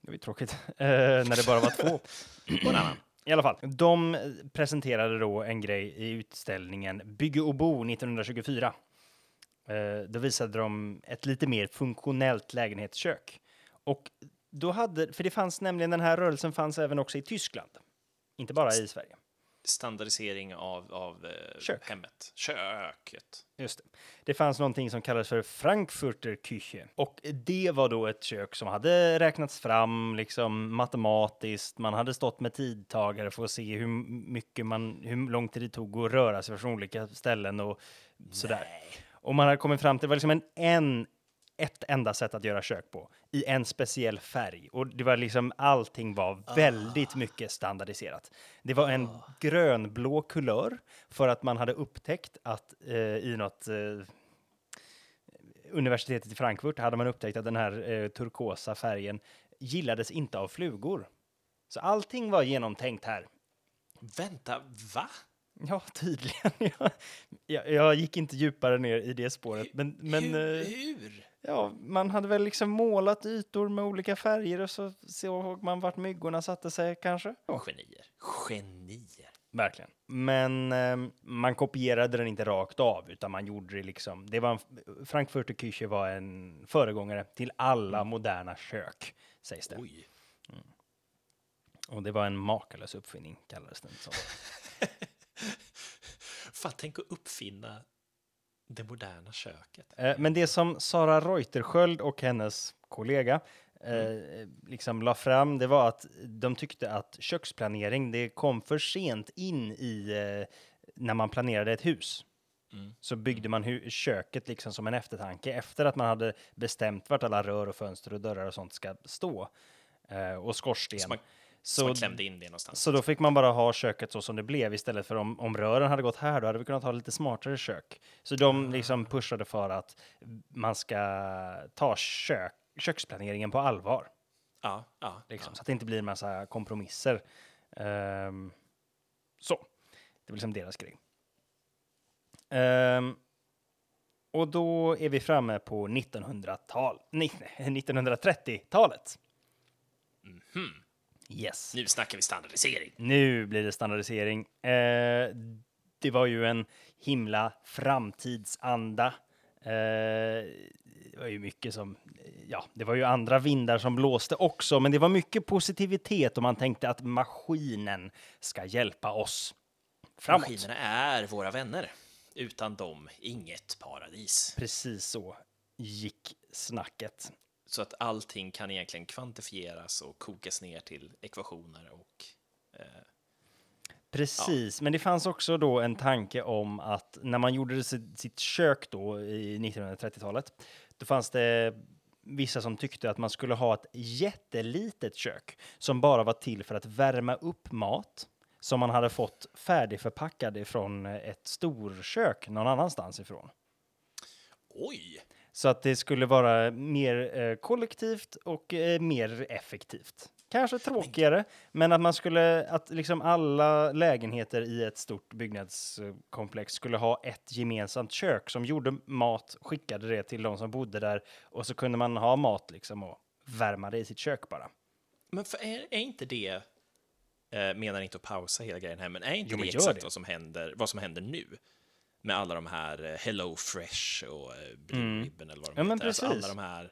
Det var ju tråkigt eh, när det bara var två. Och en annan. I alla fall, de eh, presenterade då en grej i utställningen Bygge och bo 1924. Eh, då visade de ett lite mer funktionellt lägenhetskök. Och då hade, för det fanns nämligen, den här rörelsen fanns även också i Tyskland. Inte bara i Sverige. Standardisering av, av eh, Kök. hemmet. Köket. Just det. Det fanns någonting som kallades för Frankfurter Küche. Och det var då ett kök som hade räknats fram liksom matematiskt. Man hade stått med tidtagare för att se hur mycket man, hur lång tid det tog att röra sig från olika ställen och sådär. Och man hade kommit fram till, det var liksom en, en ett enda sätt att göra kök på i en speciell färg och det var liksom allting var väldigt mycket standardiserat. Det var en grönblå kulör för att man hade upptäckt att eh, i något eh, universitetet i Frankfurt hade man upptäckt att den här eh, turkosa färgen gillades inte av flugor. Så allting var genomtänkt här. Vänta, va? Ja, tydligen. Jag, jag, jag gick inte djupare ner i det spåret. Men, men hur? eh, hur? Ja, man hade väl liksom målat ytor med olika färger och så såg man vart myggorna satte sig kanske. Ja, Genier. Genier. verkligen. Men eh, man kopierade den inte rakt av, utan man gjorde det liksom. Det var en, Frankfurter Küche var en föregångare till alla moderna kök, sägs det. Oj. Och det var en makalös uppfinning, kallades den som. Fan, tänk att uppfinna det moderna köket. Eh, Men det som Sara Reuterskiöld och hennes kollega eh, liksom la fram, det var att de tyckte att köksplanering, det kom för sent in i eh, när man planerade ett hus. Mm. Så byggde man hu- köket liksom som en eftertanke efter att man hade bestämt vart alla rör och fönster och dörrar och sånt ska stå. Eh, och skorsten. Så man, så man klämde in det någonstans. så då fick man bara ha köket så som det blev istället för om, om rören hade gått här, då hade vi kunnat ha lite smartare kök. Så de liksom pushade för att man ska ta kök, köksplaneringen på allvar. ja, ja, Liksom, ja. Så att det inte blir en massa kompromisser. Ehm, så, det är liksom deras grej. Ehm, och då är vi framme på 1900-tal, ni- 1930-talet. Yes. Nu snackar vi standardisering. Nu blir det standardisering. Eh, det var ju en himla framtidsanda. Eh, det var ju mycket som, ja, det var ju andra vindar som blåste också, men det var mycket positivitet och man tänkte att maskinen ska hjälpa oss framåt. Maskinerna är våra vänner. Utan dem, inget paradis. Precis så gick snacket. Så att allting kan egentligen kvantifieras och kokas ner till ekvationer och eh, Precis, men det fanns också då en tanke om att när man gjorde sitt, sitt kök då i 1930-talet, då fanns det vissa som tyckte att man skulle ha ett jättelitet kök som bara var till för att värma upp mat som man hade fått färdigförpackad ifrån ett storkök någon annanstans ifrån. oj! Så att det skulle vara mer eh, kollektivt och eh, mer effektivt. Kanske tråkigare, men att man skulle, att liksom alla lägenheter i ett stort byggnadskomplex skulle ha ett gemensamt kök som gjorde mat, skickade det till de som bodde där och så kunde man ha mat liksom och värma det i sitt kök bara. Men är, är inte det, eh, menar inte att pausa hela grejen här, men är inte Jo, men det exakt det. Vad, som händer, vad som händer nu? Med alla de här eh, Hello Fresh och eh, Blue Ribbon eller vad de Mm. Ja, heter. Alltså alla de här,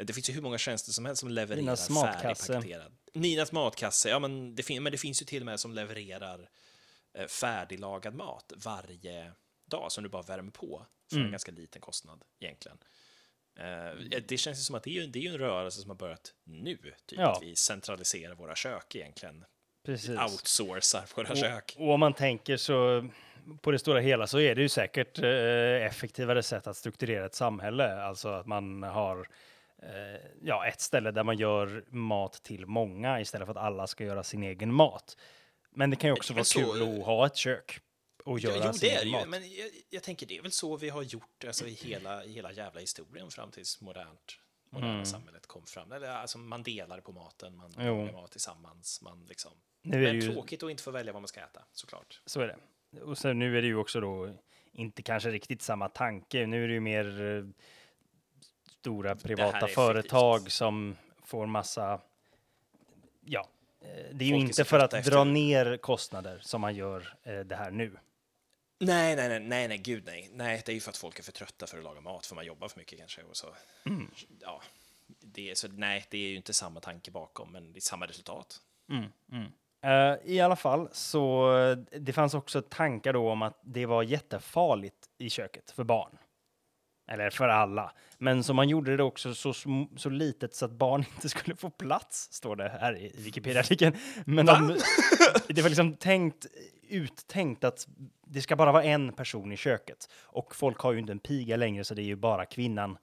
eh, det finns ju hur många tjänster som helst som levererar Ninas färdigpaketerad. Ninas matkasse, ja men det, fin- men det finns ju till och med som levererar eh, färdiglagad mat varje dag som du bara värmer på för Mm. en ganska liten kostnad egentligen. Eh, det känns ju som att det är, det är en rörelse som har börjat nu, typ Ja. att vi centraliserar våra kök egentligen. Precis. Outsourcar våra kök. Och, och om man tänker så på det stora hela så är det ju säkert eh, effektivare sätt att strukturera ett samhälle. Alltså att man har eh, ja, ett ställe där man gör mat till många istället för att alla ska göra sin egen mat. Men det kan ju också Men vara så- kul att ha ett kök och göra jo, sin det är det ju, mat. men jag, jag tänker det är väl så vi har gjort alltså, i, hela, hela jävla historien fram tills modernt, moderna Mm. samhället kom fram. Eller, alltså, man delar på maten, man lagar mat tillsammans. Man, liksom. Nu är Men ju, tråkigt att inte få välja vad man ska äta, såklart. så är det. Och sen nu är det ju också då inte kanske riktigt samma tanke. Nu är det ju mer eh, stora privata företag effektivt. som får massa, ja, eh, det är ju Folk inte för att dra ner kostnader som man gör eh, det här nu. Nej, nej, nej, nej, nej, gud nej. Nej, det är ju för att folk är för trötta för att laga mat, för man jobbar för mycket kanske. Och så. Mm. Ja, det är, så, nej, det är ju inte samma tanke bakom, men det är samma resultat. Eh, I alla fall så eh, det fanns också tankar då om att det var jättefarligt i köket för barn. Eller för alla. Men så man gjorde det också så, så litet så att barn inte skulle få plats, står det här i i Wikipedia-artikeln. Men de, det var liksom tänkt, uttänkt att det ska bara vara en person i köket. Och folk har ju inte en piga längre så det är ju bara kvinnan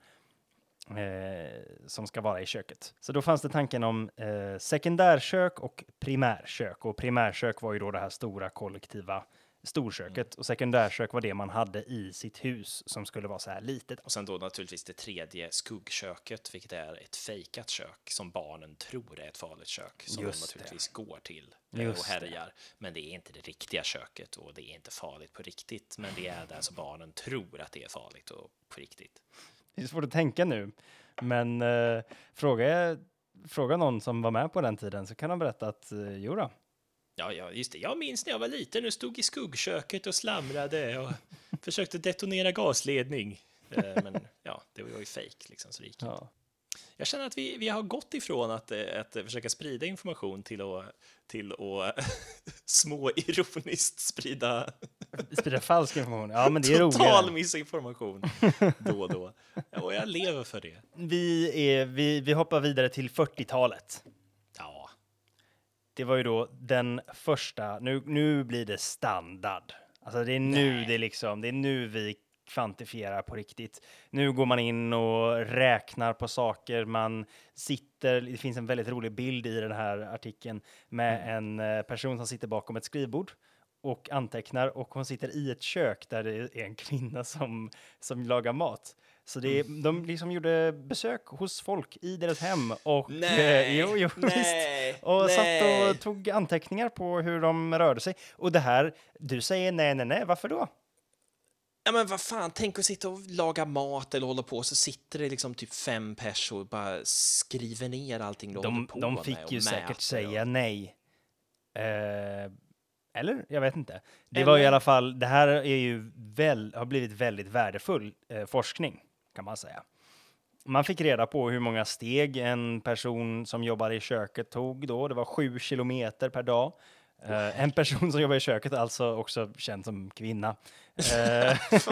eh, som ska vara i köket. Så då fanns det tanken om eh, sekundärkök och primärkök. Och primärkök var ju då det här stora kollektiva storköket och sekundärkök var det man hade i sitt hus som skulle vara så här litet. Och sen då naturligtvis det tredje skuggköket, vilket är ett fejkat kök som barnen tror är ett farligt kök som Just de det. naturligtvis går till eh, Just och härjar. Men det är inte det riktiga köket och det är inte farligt på riktigt. Men det är där så barnen tror att det är farligt och på riktigt. Det är svårt att tänka nu, men eh, fråga, fråga någon som var med på den tiden så kan de berätta att eh, jo då, Ja, ja, just det. Jag minns när jag var liten och stod i skuggköket och slamrade och försökte detonera gasledning. Eh, Men ja, det var ju fejk liksom, så det gick inte. Ja. Jag känner att vi, vi har gått ifrån att, eh, att försöka sprida information till att, till att små ironiskt sprida sprida falsk information. Ja, men det är total roligare. missinformation då och då. Och jag lever för det. Vi, är, vi, vi hoppar vidare till 40-talet. Ja, Det var ju då den första, nu, nu blir det standard. Alltså det är nu Nej. det liksom, det är nu vi kvantifierar på riktigt. Nu går man in och räknar på saker, man sitter, det finns en väldigt rolig bild i den här artikeln med en eh, person som sitter bakom ett skrivbord och antecknar och hon sitter i ett kök där det är en kvinna som, som lagar mat. Så det, är- de liksom gjorde besök hos folk i deras hem och... Nej, jo, jo, visst. nej, Och satt nej. och tog anteckningar på hur de rörde sig. Och det här, du säger nej, nej, nej, varför då? Ja men vad fan, tänk att sitta och laga mat eller hålla på så sitter det liksom typ fem pers och bara skriver ner allting du De, på de fick ju säkert säga och... nej. Eh, eller? Jag vet inte. Det Eller- var i alla fall, det här är ju väl, har blivit väldigt värdefull eh, forskning, kan man säga. Man fick reda på hur många steg en person som jobbar i köket tog då. Det var sju kilometer per dag. Eh, en person som jobbar i köket, alltså också känd som kvinna. Eh,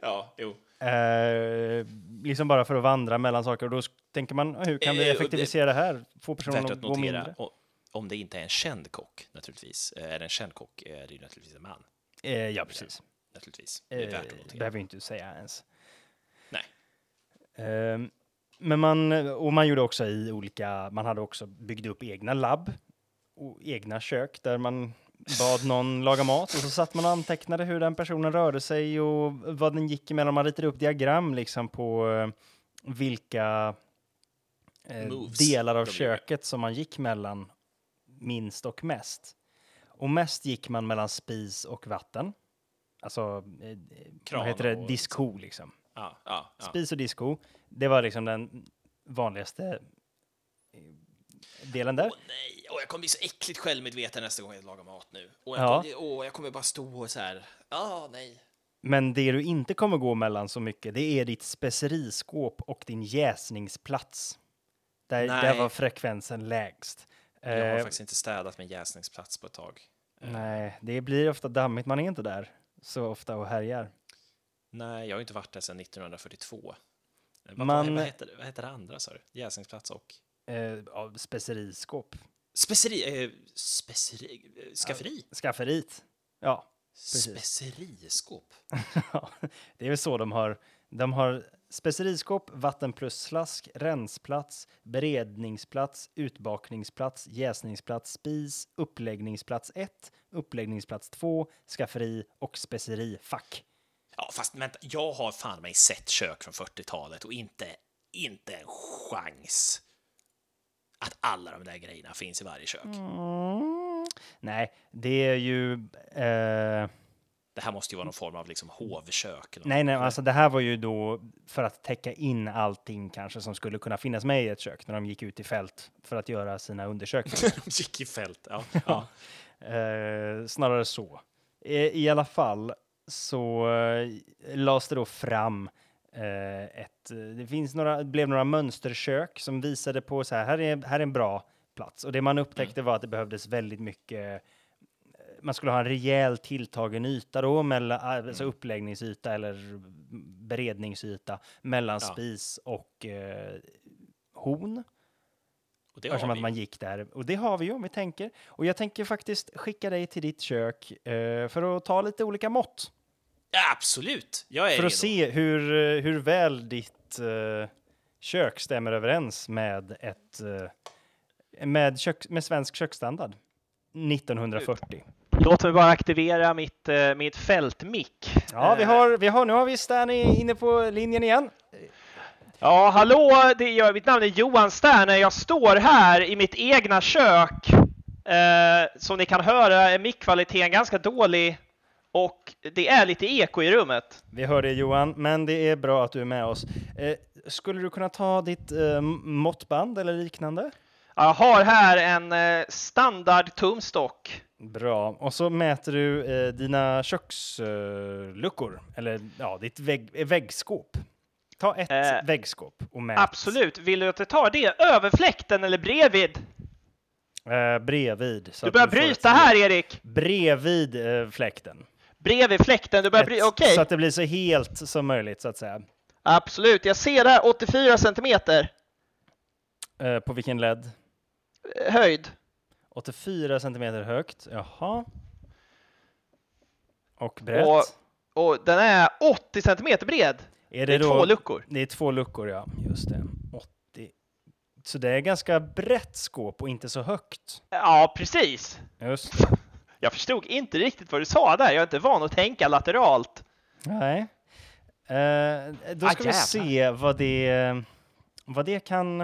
ja, jo. Eh, liksom bara för att vandra mellan saker. Och då tänker man, hur kan vi Eh, effektivisera det här? Få personen att att gå mindre? om det inte är en känd kock naturligtvis. Eh, Är det en känd kock är det ju naturligtvis en man. Eh, ja, precis. Naturligtvis. Det är Eh, värt att notera. behöver vi inte säga ens. Nej. Ehm, men man, och man gjorde också i olika, man hade också byggt upp egna labb och egna kök där man bad någon laga mat och så satt man och antecknade hur den personen rörde sig och vad den gick emellan. Man ritade upp diagram liksom på eh, vilka eh, delar av köket som man gick mellan minst och mest. Och mest gick man mellan spis och vatten. Alltså, eh, Kran vad heter det? Disko liksom. Ja, ja, ja. Spis och disco, det var liksom den vanligaste eh, delen där. Åh nej, och jag kommer bli så äckligt självmedveten nästa gång jag lagar mat nu. Och jag, Ja. kommer, åh, jag kommer bara stå och så här, ja, nej. Men det du inte kommer gå mellan så mycket, det är ditt speceriskåp och din jäsningsplats. Där, där var frekvensen lägst. Jag har Eh, faktiskt inte städat min jäsningsplats på ett tag. Nej, det blir ofta dammigt. Man är inte där så ofta och härjar. Nej, jag har inte varit där sedan 1942. Eh, Vad, Man- vad, vad, heter, vad heter det andra, sa du? Jäsningsplats och? Eh, ja, speceriskåp. Speceri... Eh, speceri... eh, Skafferi? Skafferiet. Ja. Speceriskåp? Ja, det är väl så de har. De har speceriskåp, vattenplusslask, rensplats, beredningsplats, utbakningsplats, jäsningsplats, spis, uppläggningsplats 1, uppläggningsplats 2, skafferi och specerifack. Ja, fast vänta, jag har fan mig sett kök från 40-talet och inte, inte en chans att alla de där grejerna finns i varje kök. Mm. Nej, det är ju... Eh, Det här måste ju vara någon form av liksom hovkök. nej, nej, alltså det här var ju då för att täcka in allting kanske som skulle kunna finnas med i ett kök när de gick ut i fält för att göra sina undersökningar. De gick i fält. Ja. ja. Eh, snarare så. I, I alla fall så eh, lades det då fram ett, eh, det finns några, det blev några mönsterkök som visade på så här, här är, här är en bra plats. Och det man upptäckte var att det behövdes väldigt mycket, eh, man skulle ha en rejäl tilltagen yta då, mellan, alltså uppläggningsyta eller beredningsyta mellan Ja. spis och eh, horn. Och det Eftersom har att vi. man gick där. Och det har vi ju om vi tänker. Och jag tänker faktiskt skicka dig till ditt kök eh, för att ta lite olika mått. Absolut, jag är För redo. att se hur, hur väl ditt eh, kök stämmer överens med ett eh, med, kök, med svensk köksstandard 1940. Låt mig bara aktivera mitt, eh, mitt fältmick. Ja, vi Eh, har, vi har, nu har vi Stan i- inne på linjen igen. Ja, hallå, det är jag, mitt namn är Johan Sterner. Jag står här i mitt egna kök. Eh, som ni kan höra är mickkvaliteten ganska dålig och det är lite eko i rummet. Vi hör det Johan, men det är bra att du är med oss. Eh, skulle du kunna ta ditt eh, måttband eller liknande? Jag har här en eh, standard tumstock. Bra. Och så mäter du eh, dina köksluckor, luckor, eller ja, ditt vägg, eh, väggskåp. Ta ett Eh, väggskåp och mät. Absolut. Vill du att jag tar det över fläkten eller bredvid? Eh, bredvid. Du börjar ett- bryta här, Erik. Bredvid eh, fläkten. Bredvid fläkten. Du börjar bryta. Okej. Så att det blir så helt som möjligt, så att säga. Absolut. Jag ser där 84 centimeter Eh, på vilken led? eh, höjd. 84 centimeter högt. Jaha. Och brett? Och, och den är 80 centimeter bred. är Det är då, två luckor. Det är två luckor, ja. Just det. 80. Så det är ganska brett skåp och inte så högt. Ja, precis. Just det. Jag förstod inte riktigt vad du sa där. Jag är inte van att tänka lateralt. Nej. Eh, då Ah, ska vi jävlar. se vad det, vad det kan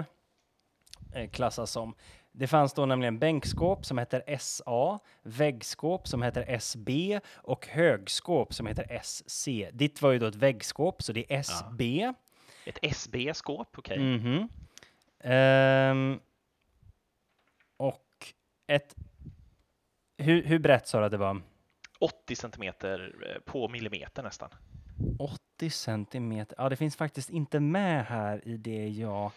eh, klassas som. Det fanns då nämligen bänkskåp som heter SA, väggskåp som heter SB och högskåp som heter SC. Ditt var ju då ett väggskåp, så det är SB. Ett SB-skåp, okej. Mhm. Ehm, och ett... Hur, hur brett sa du att det var? 80 centimeter eh, på millimeter nästan. 80 centimeter. Ja, det finns faktiskt inte med här i det jag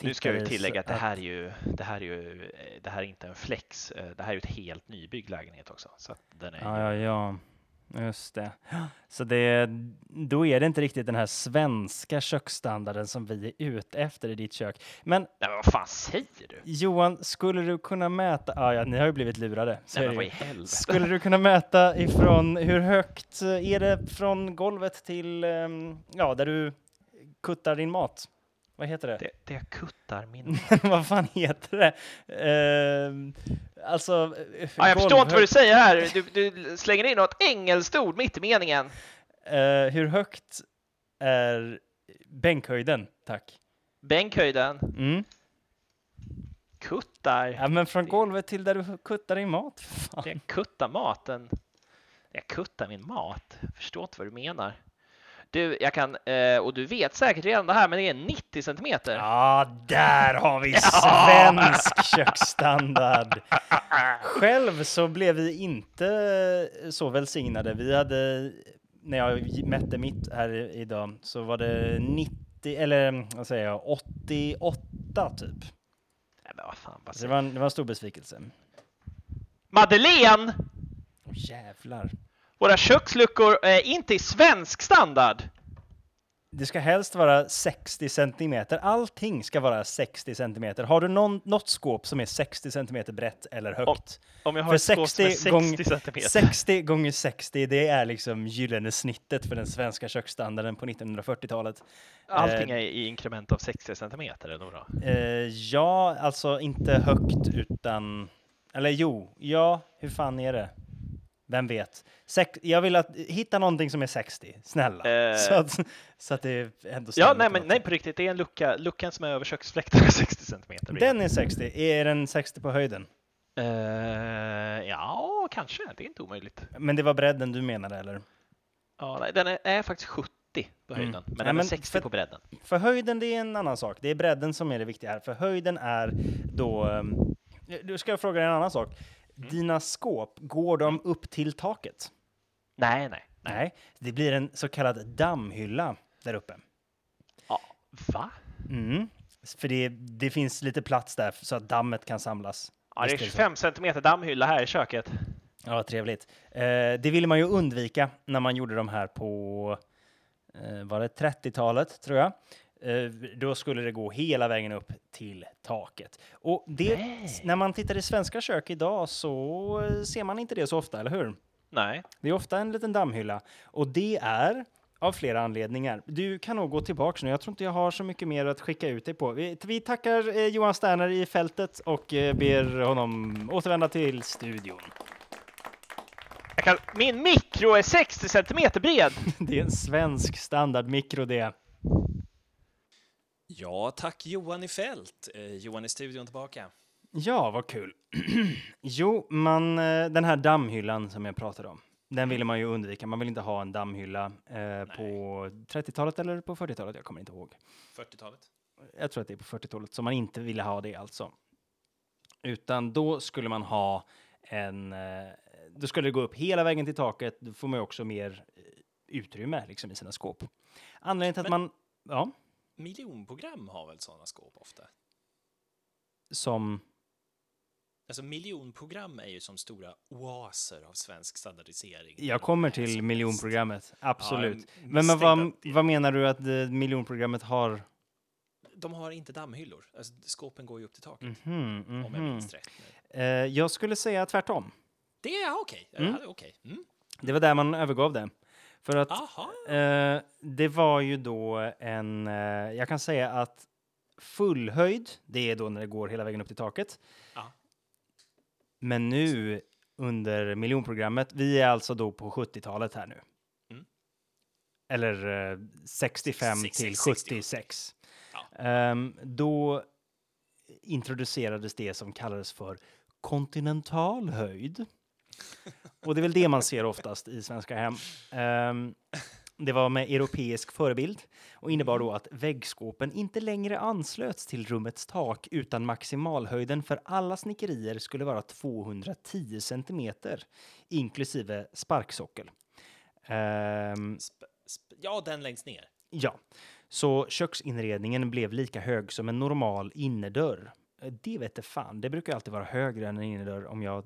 Nu ska tittade, tillägga att det här är ju, det här är ju, eh, det här är inte en flex. eh, Det här är ju ett helt nybyggd lägenhet också. Så den är Ja, ja, ja. Just det. Så det, då är det inte riktigt den här svenska köksstandarden som vi är ute efter i ditt kök. Men Nej, men vad fan säger du? Johan, skulle du kunna mäta? Ah, ja, ni har ju blivit lurade. Så Nej, men vad i helvete? Skulle du kunna mäta ifrån hur högt eh, är det från golvet till ehm, ja, där du kuttar din mat? Vad heter det? Det, det kuttar min... vad fan heter det? Ehm, alltså... eh, Ja, jag förstår inte vad du säger här. Du, du slänger in något engelskt ord mitt i meningen. Eh, hur högt är bänkhöjden? Tack. Bänkhöjden. Mm. Kuttar. Ja, men från golvet till där du kuttar din mat. Fan. Det kuttar maten. Jag kuttar min mat. Jag förstår inte vad du menar. Du, jag kan, eh, och du vet säkert redan det här, men det är 90 centimeter. Ja, där har vi svensk köksstandard. Själv så blev vi inte så välsignade. Vi hade, när jag mätte mitt här idag, så var det 90, eller vad säger jag, 88 typ. Nej, men vad fan, vad det var en, det var en stor besvikelse. Madeleine! Åh jävlar. Våra köksluckor är inte i svensk standard. Det ska helst vara 60 centimeter. Allting ska vara 60 centimeter. Har du någon, något skåp som är 60 centimeter brett eller högt? Om jag har För ett skåp som är 60 gång- centimeter. 60 gånger 60, det är liksom gyllene snittet för den svenska köksstandarden på 1940-talet. Allting eh, är i inkrement av 60 centimeter, eller bra? Eh, ja, alltså inte högt utan... Eller jo, ja, hur fan är det? Vem vet? Sex, jag vill att hitta någonting som är 60, snälla. Eh. Så, att, så att det ändå Ja, nej, men nej, på riktigt. Det är en lucka. Luckan som är över köksfläkten är 60 centimeter. Den är 60. Är den 60 på höjden? Eh, ja, kanske. Det är inte omöjligt. Men det var bredden du menade, eller? Ja, nej, den är, är faktiskt 70 på Mm. höjden, men Nej, den är men 60 för- på bredden. För höjden, det är en annan sak. Det är bredden som är det viktiga här. För höjden är då... ehm, Du ska jag fråga dig en annan sak. Mm. Dina skåp, går de upp till taket? Nej, nej. Nej, det blir en så kallad dammhylla där uppe. Ja, va? Mm. För det, det finns lite plats där så att dammet kan samlas. Ja, det är Visst är det så. 25 centimeter dammhylla här i köket. Ja, vad trevligt. Eh, det ville man ju undvika när man gjorde de här på, eh, var det 30-talet tror jag. Eh, då skulle det gå hela vägen upp till taket. Och det, när man tittar i svenska kök idag så eh, ser man inte det så ofta, eller hur? Nej. Det är ofta en liten dammhylla och det är av flera anledningar. Du kan nog gå tillbaka nu. Jag tror inte jag har så mycket mer att skicka ut dig på. Vi, vi tackar eh, Johan Sterner i fältet och eh, ber honom återvända till studion. Kan, min mikro är 60 centimeter bred. Det är en svensk standardmikro det. Ja, tack Johan i fält. Eh, Johan i studion tillbaka. Ja, vad kul. jo, man, eh, den här dammhyllan som jag pratade om, den ville man ju undvika. Man vill inte ha en dammhylla eh, på 30-talet eller på 40-talet, jag kommer inte ihåg. 40-talet. Jag tror att det är på 40-talet som man inte ville ha det alltså. Utan då skulle man ha en, eh, då skulle det gå upp hela vägen till taket, då får man ju också mer eh, utrymme liksom i sina skåp. Anledningen till att Men- man, ja, Miljonprogram har väl sådana skåp ofta? som, Alltså miljonprogram är ju som stora oaser av svensk standardisering. jag kommer till miljonprogrammet, absolut. Ja, Men, men vad, vad menar du att eh, miljonprogrammet har? De har inte dammhyllor. Alltså, skåpen går ju upp till taket, Mhm, om jag minns rätt. Eh, jag skulle säga tvärtom. Det är okej. Ja, Mm. okej. Mm. Det var där man övergav det. För att Aha. eh, det var ju då en, eh, jag kan säga att fullhöjd, det är då när det går hela vägen upp till taket. Ja. Men nu under miljonprogrammet, vi är alltså då på 70-talet här nu. Mm. Eller eh, 65 Sex- till 60. 76. Ja. Ehm, då introducerades det som kallades för kontinental höjd. Och det är väl det man ser oftast i svenska hem. Ehm, det var med europeisk förebild och innebar då att väggskåpen inte längre anslöts till rummets tak utan maximalhöjden för alla snickerier skulle vara 210 centimeter inklusive sparksockel. Ehm, Sp- sp- ja, den längst ner. Ja, så köksinredningen blev lika hög som en normal innerdörr. Det vet jag fan, det brukar alltid vara högre än en innerdörr om jag...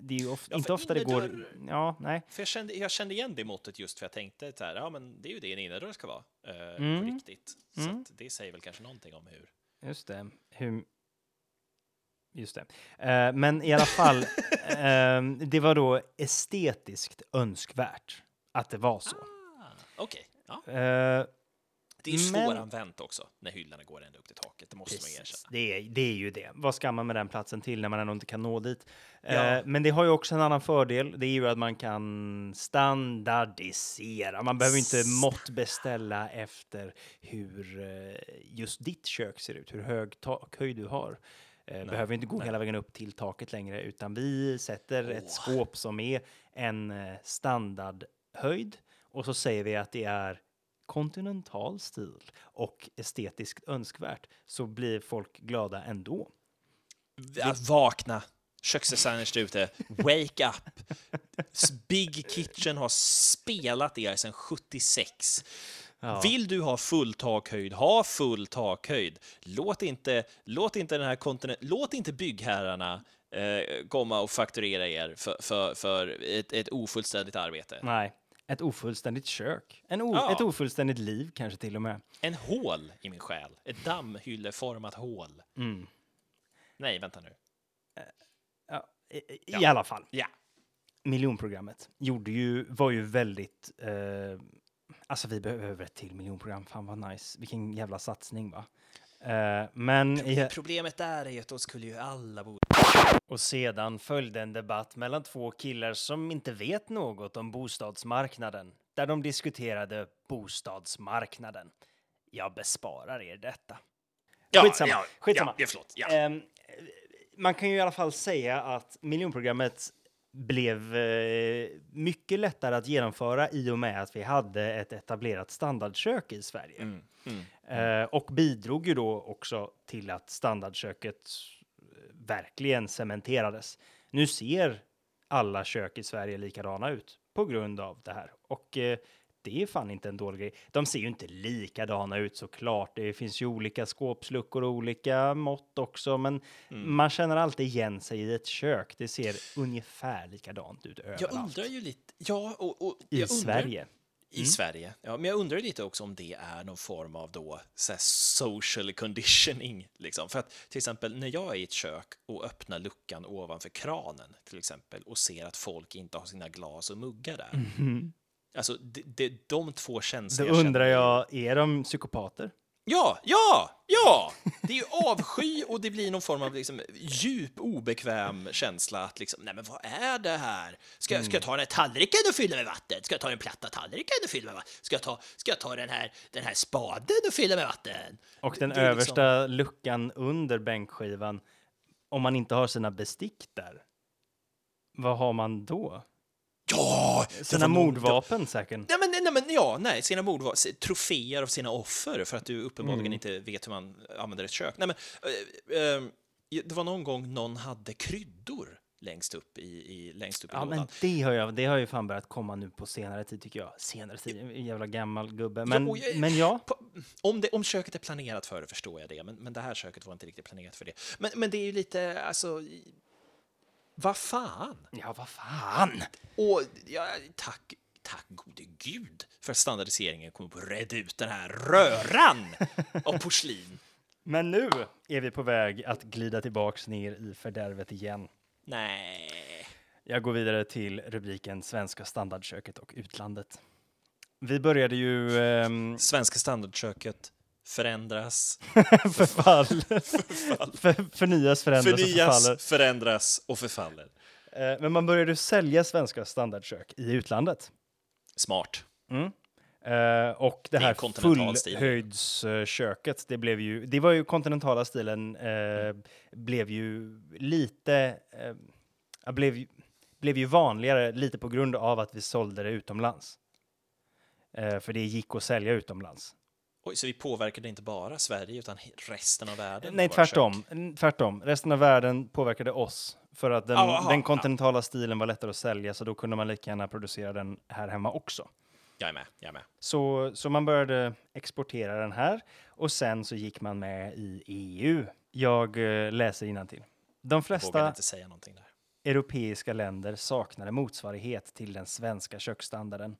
Det är ju of, Ja, inte ofta det går... Ja, nej. För jag kände, jag kände igen det måttet just för jag tänkte så här, ja men det är ju det en innerdörr ska vara eh, Mm. på riktigt. Så Mm. det säger väl kanske någonting om hur. Just det. Hur... Just det. Eh, men i alla fall, ehm, det var då estetiskt önskvärt att det var så. Ah, Okej, ja. Eh, Det är Men- svåranvänt också när hyllorna går ända upp till taket, det måste man Precis, erkänna. det är, det är ju det. Vad ska man med den platsen till när man ändå inte kan nå dit? Ja. Eh, men det har ju också en annan fördel. Det är ju att man kan standardisera. Man behöver inte måttbeställa efter hur eh, just ditt kök ser ut, hur hög takhöjd du har. Eh, behöver inte gå nej. hela vägen upp till taket längre, utan vi sätter Åh. ett skåp som är en standardhöjd och så säger vi att det är kontinental stil och estetiskt önskvärt så blir folk glada ändå. V- Vakna! Köksdesigners där ute, wake up! Big Kitchen har spelat er sedan 76. Ja. Vill du ha full takhöjd, ha full takhöjd. Låt inte, låt inte den här kontinent, låt inte byggherrarna eh, komma och fakturera er för, för, för ett, ett ofullständigt arbete. Nej, ett ofullständigt kök. En o- Ja. Ett ofullständigt liv kanske till och med. En hål i min själ, ett dammhylleformat hål. Mm. Nej, vänta nu. Ja, i, i Ja. alla fall. Ja. Miljonprogrammet gjorde ju, var ju väldigt... Eh, alltså vi behöver ett till miljonprogram. Fan vad nice. Vilken jävla satsning va. Eh, men... Problemet där är ju att då skulle ju alla bo... Och sedan följde en debatt mellan två killar som inte vet något om bostadsmarknaden, där de diskuterade bostadsmarknaden. Jag besparar er detta. Skitsamma, skitsamma. Ja, förlåt. Ja. Ehm, man kan ju i alla fall säga att miljonprogrammet blev eh, mycket lättare att genomföra i och med att vi hade ett etablerat standardkök i Sverige. Mm, mm. Eh, och bidrog ju då också till att standardköket eh, verkligen cementerades. Nu ser alla kök i Sverige likadana ut på grund av det här. Och eh, det är fan inte en dålig grej. De ser ju inte likadana ut såklart. Det finns ju olika skåpsluckor och olika mått också, men Mm. man känner alltid igen sig i ett kök. Det ser ungefär likadant ut överallt. Jag undrar ju lite... Ja, och, och I undrar, Sverige. I Sverige. Ja, men jag undrar lite också om det är någon form av då så social conditioning. Liksom. För att till exempel när jag är i ett kök och öppnar luckan ovanför kranen till exempel och ser att folk inte har sina glas och muggar där. Mhm. Alltså, det, det, de två Då känslorna undrar känner jag, är de psykopater? Ja, ja, ja! Det är ju avsky och det blir någon form av liksom, djup obekväm känsla att liksom, nej men vad är det här? Ska, jag- ska jag ta den här tallriken och fylla med vatten? Ska jag ta den platta tallriken och fylla med vatten? Ska jag ta, ska jag ta den, här, den här spaden och fylla med vatten? Och den liksom- översta luckan under bänkskivan, om man inte har sina bestick där, vad har man då? Ja! Sina mordvapen säkert? Nej, men, nej, men ja, nej, sina mord var se- troféer av sina offer för att du uppenbarligen Mm. inte vet hur man använder ett kök. Nej, men, eh, eh, det var någon gång någon hade kryddor längst upp i, i, längst upp i Ja, lådan. men det har, jag, det har ju fan börjat komma nu på senare tid tycker jag. Senare tid, en jävla gammal gubbe. Men, och jag- men ja, På, om, det, om köket är planerat för det förstår jag det, men, men det här köket var inte riktigt planerat för det. Men, men det är ju lite, alltså, vad fan? ja vad fan. Och ja, tack, tack gode gud för att standardiseringen kommer på att reda ut den här röran av porslin. Men nu är vi på väg att glida tillbaks ner i fördärvet igen. Nej. Jag går vidare till rubriken Svenska standardköket och utlandet. Vi började ju ehm, Svenska standardköket förändras, förfall. För, förnyas, förändras och förfaller. förnyas, förändras och förfaller. Eh, men man började sälja svenska standardkök i utlandet. Smart. Mm. Eh, och det är här fullhöjdsköket, det blev ju, det var ju kontinentala stilen, eh, Mm. blev ju lite, ja, blev, blev ju vanligare lite på grund av att vi sålde det utomlands. För det gick att sälja utomlands. Så vi påverkade inte bara Sverige utan resten av världen? Nej, tvärtom. kök? Tvärtom. Resten av världen påverkade oss för att den, Ah, aha, den kontinentala stilen var lättare att sälja, så då kunde man lika gärna producera den här hemma också. Jag är med, jag är med. Så, så man började exportera den här och sen så gick man med i EU. Jag eh, läser till. De flesta inte säga någonting där. europeiska länder saknade motsvarighet till den svenska köksstandarden.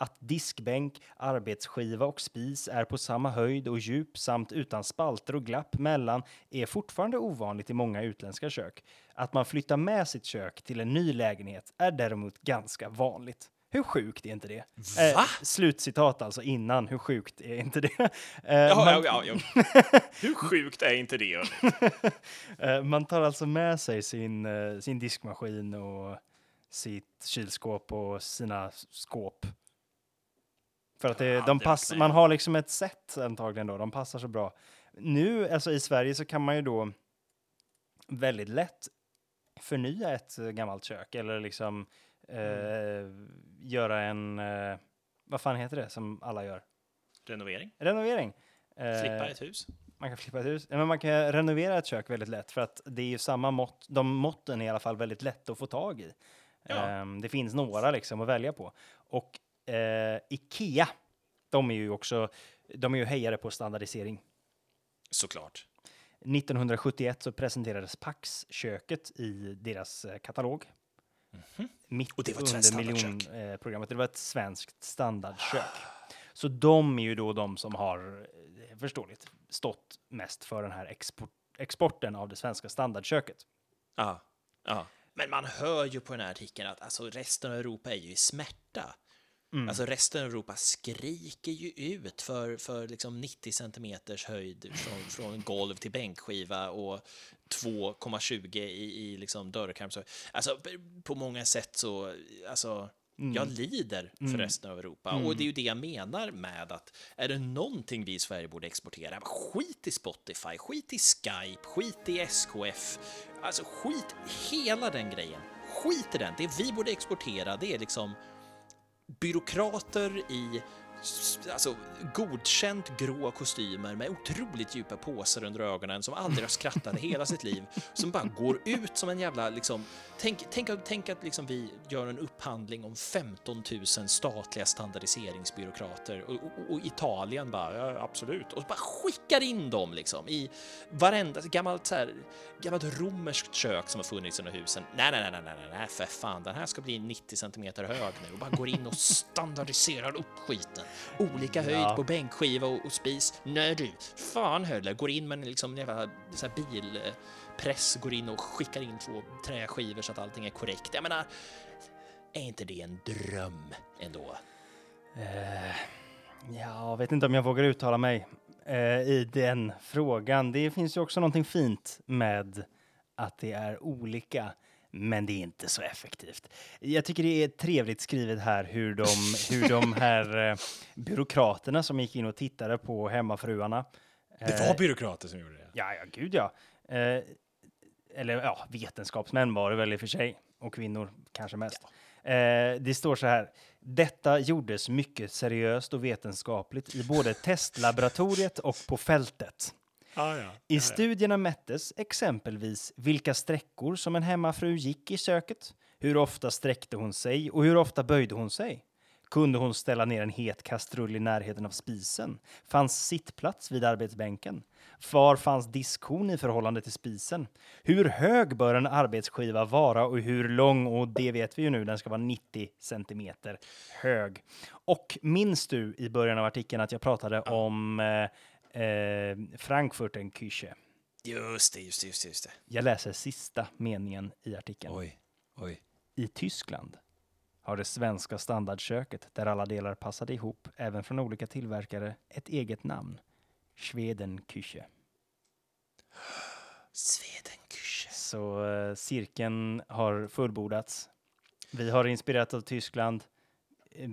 Att diskbänk, arbetsskiva och spis är på samma höjd och djup samt utan spalter och glapp mellan är fortfarande ovanligt i många utländska kök. Att man flyttar med sitt kök till en ny lägenhet är däremot ganska vanligt. Hur sjukt är inte det? Eh, slutcitat alltså innan. Hur sjukt är inte det? Eh, Jaha, man, ja, ja, ja. Hur sjukt är inte det? eh, man tar alltså med sig sin, eh, sin diskmaskin och sitt kylskåp och sina skåp. För att det, de varit pass, man har liksom ett sätt antagligen då, de passar så bra. Nu, alltså i Sverige så kan man ju då väldigt lätt förnya ett eh, gammalt kök eller liksom eh, göra en, eh, vad fan heter det som alla gör? Renovering? Renovering. Eh, Flippa ett hus? Man kan flippa ett hus. Men man kan renovera ett kök väldigt lätt för att det är ju samma mått. De måtten är i alla fall väldigt lätta att få tag i. Ja. Ehm, det finns några liksom att välja på. Och eh, Ikea, de är ju också, de är ju hejare på standardisering. Såklart. 1971 så presenterades Pax-köket i deras eh, katalog. Mitt Mhm. Och det var ett under miljonprogrammet. Det var ett svenskt standardkök. Så de är ju då de som har, eh, förståeligt, stått mest för den här export, exporten av det svenska standardköket. Ja, ja. Men man hör ju på den här artikeln att alltså, resten av Europa är ju i smärta. Mm. Alltså resten av Europa skriker ju ut för, för liksom 90 centimeters höjd från, från golv till bänkskiva och 2,20 i, i liksom dörrkarm. Så, alltså på många sätt så, alltså jag lider för resten av Europa. Och det är ju det jag menar med att är det någonting vi i Sverige borde exportera, skit i Spotify, skit i Skype, skit i SKF, alltså skit hela den grejen. Skit i den. Det vi borde exportera, det är liksom byråkrater i alltså, godkänt grå kostymer med otroligt djupa påsar under ögonen som aldrig har skrattat i hela sitt liv, som bara går ut som en jävla liksom... Tänk, tänk, att- tänk att liksom vi gör en upphandling om 15 000 statliga standardiseringsbyråkrater och, och, och Italien bara, ja, absolut, och bara skickar in dem liksom i varenda gammalt, så här, gammalt romerskt kök som har funnits under husen. Nej, nej, nej, nej, nej, nej, nej, för fan, den här ska bli 90 centimeter hög nu och bara går in och standardiserar upp skiten. Olika höjd Ja. på bänkskiva och, och spis. Nej du, fan heller, går in med en liksom jävla så här bilpress, går in och skickar in två träskivor så att allting är korrekt. Jag menar, är inte det en dröm ändå? Ja, jag vet inte om jag vågar uttala mig. eh, i den frågan. Det finns ju också någonting fint med att det är olika, men det är inte så effektivt. Jag tycker det är trevligt skrivet här hur de, hur de här eh, byråkraterna som gick in och tittade på hemmafruarna. Det eh, var byråkrater som gjorde det. Ja, ja, gud ja. Eh, eller ja, vetenskapsmän var det väl i och för sig. Och kvinnor kanske mest. Eh, det står så här. Detta gjordes mycket seriöst och vetenskapligt i både testlaboratoriet och på fältet. Ah, ja. I studierna mättes exempelvis vilka sträckor som en hemmafru gick i köket, hur ofta sträckte hon sig och hur ofta böjde hon sig. Kunde hon ställa ner en het kastrull i närheten av spisen? Fanns sittplats vid arbetsbänken? Var fanns diskhon i förhållande till spisen? Hur hög bör en arbetsskiva vara och hur lång? Och det vet vi ju nu, den ska vara 90 centimeter hög. Och minns du i början av artikeln att jag pratade om eh, eh, Frankfurtenküche? Just det, just det, just det. Just det. Jag läser sista meningen i artikeln. Oj, oj. I Tyskland har det svenska standardköket, där alla delar passade ihop, även från olika tillverkare, ett eget namn. Schwedenküche. Swedenküche. Så eh, cirkeln har fullbordats. Vi har inspirerat av Tyskland, eh,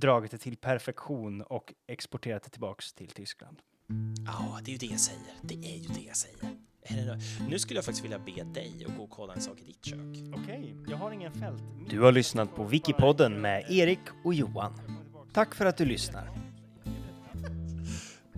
dragit det till perfektion och exporterat det tillbaks till Tyskland. Ja, det är ju det jag säger. Det är ju det jag säger. Nu skulle jag faktiskt vilja be dig att gå och kolla en sak i ditt kök. Okej, jag har ingen fält. Du har lyssnat på Wikipodden med Erik och Johan. Tack för att du lyssnar.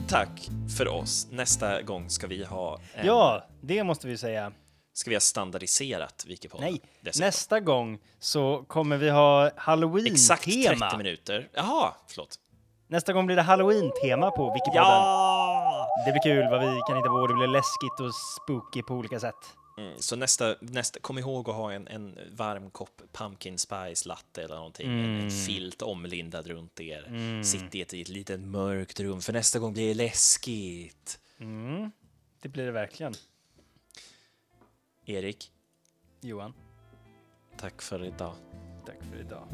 Tack för oss. Nästa gång ska vi ha en, Ja, det måste vi säga. Ska vi ha standardiserat Wikipodden. Nej, dessutom. nästa gång så kommer vi ha Exakt 30 halloween-tema. minuter. Jaha, förlåt. Nästa gång blir det halloween-tema på Wikipodden. Ja! Det blir kul vad vi kan hitta på. Det blir läskigt och spooky på olika sätt. Mm, så nästa, nästa, kom ihåg att ha en, en varm kopp pumpkin spice latte eller någonting. Mm. en filt omlindad runt er. Sitt i ett, i ett litet mörkt rum, för nästa gång blir det läskigt. Mm, det blir det verkligen. Erik. Johan. Tack för idag. Tack för idag.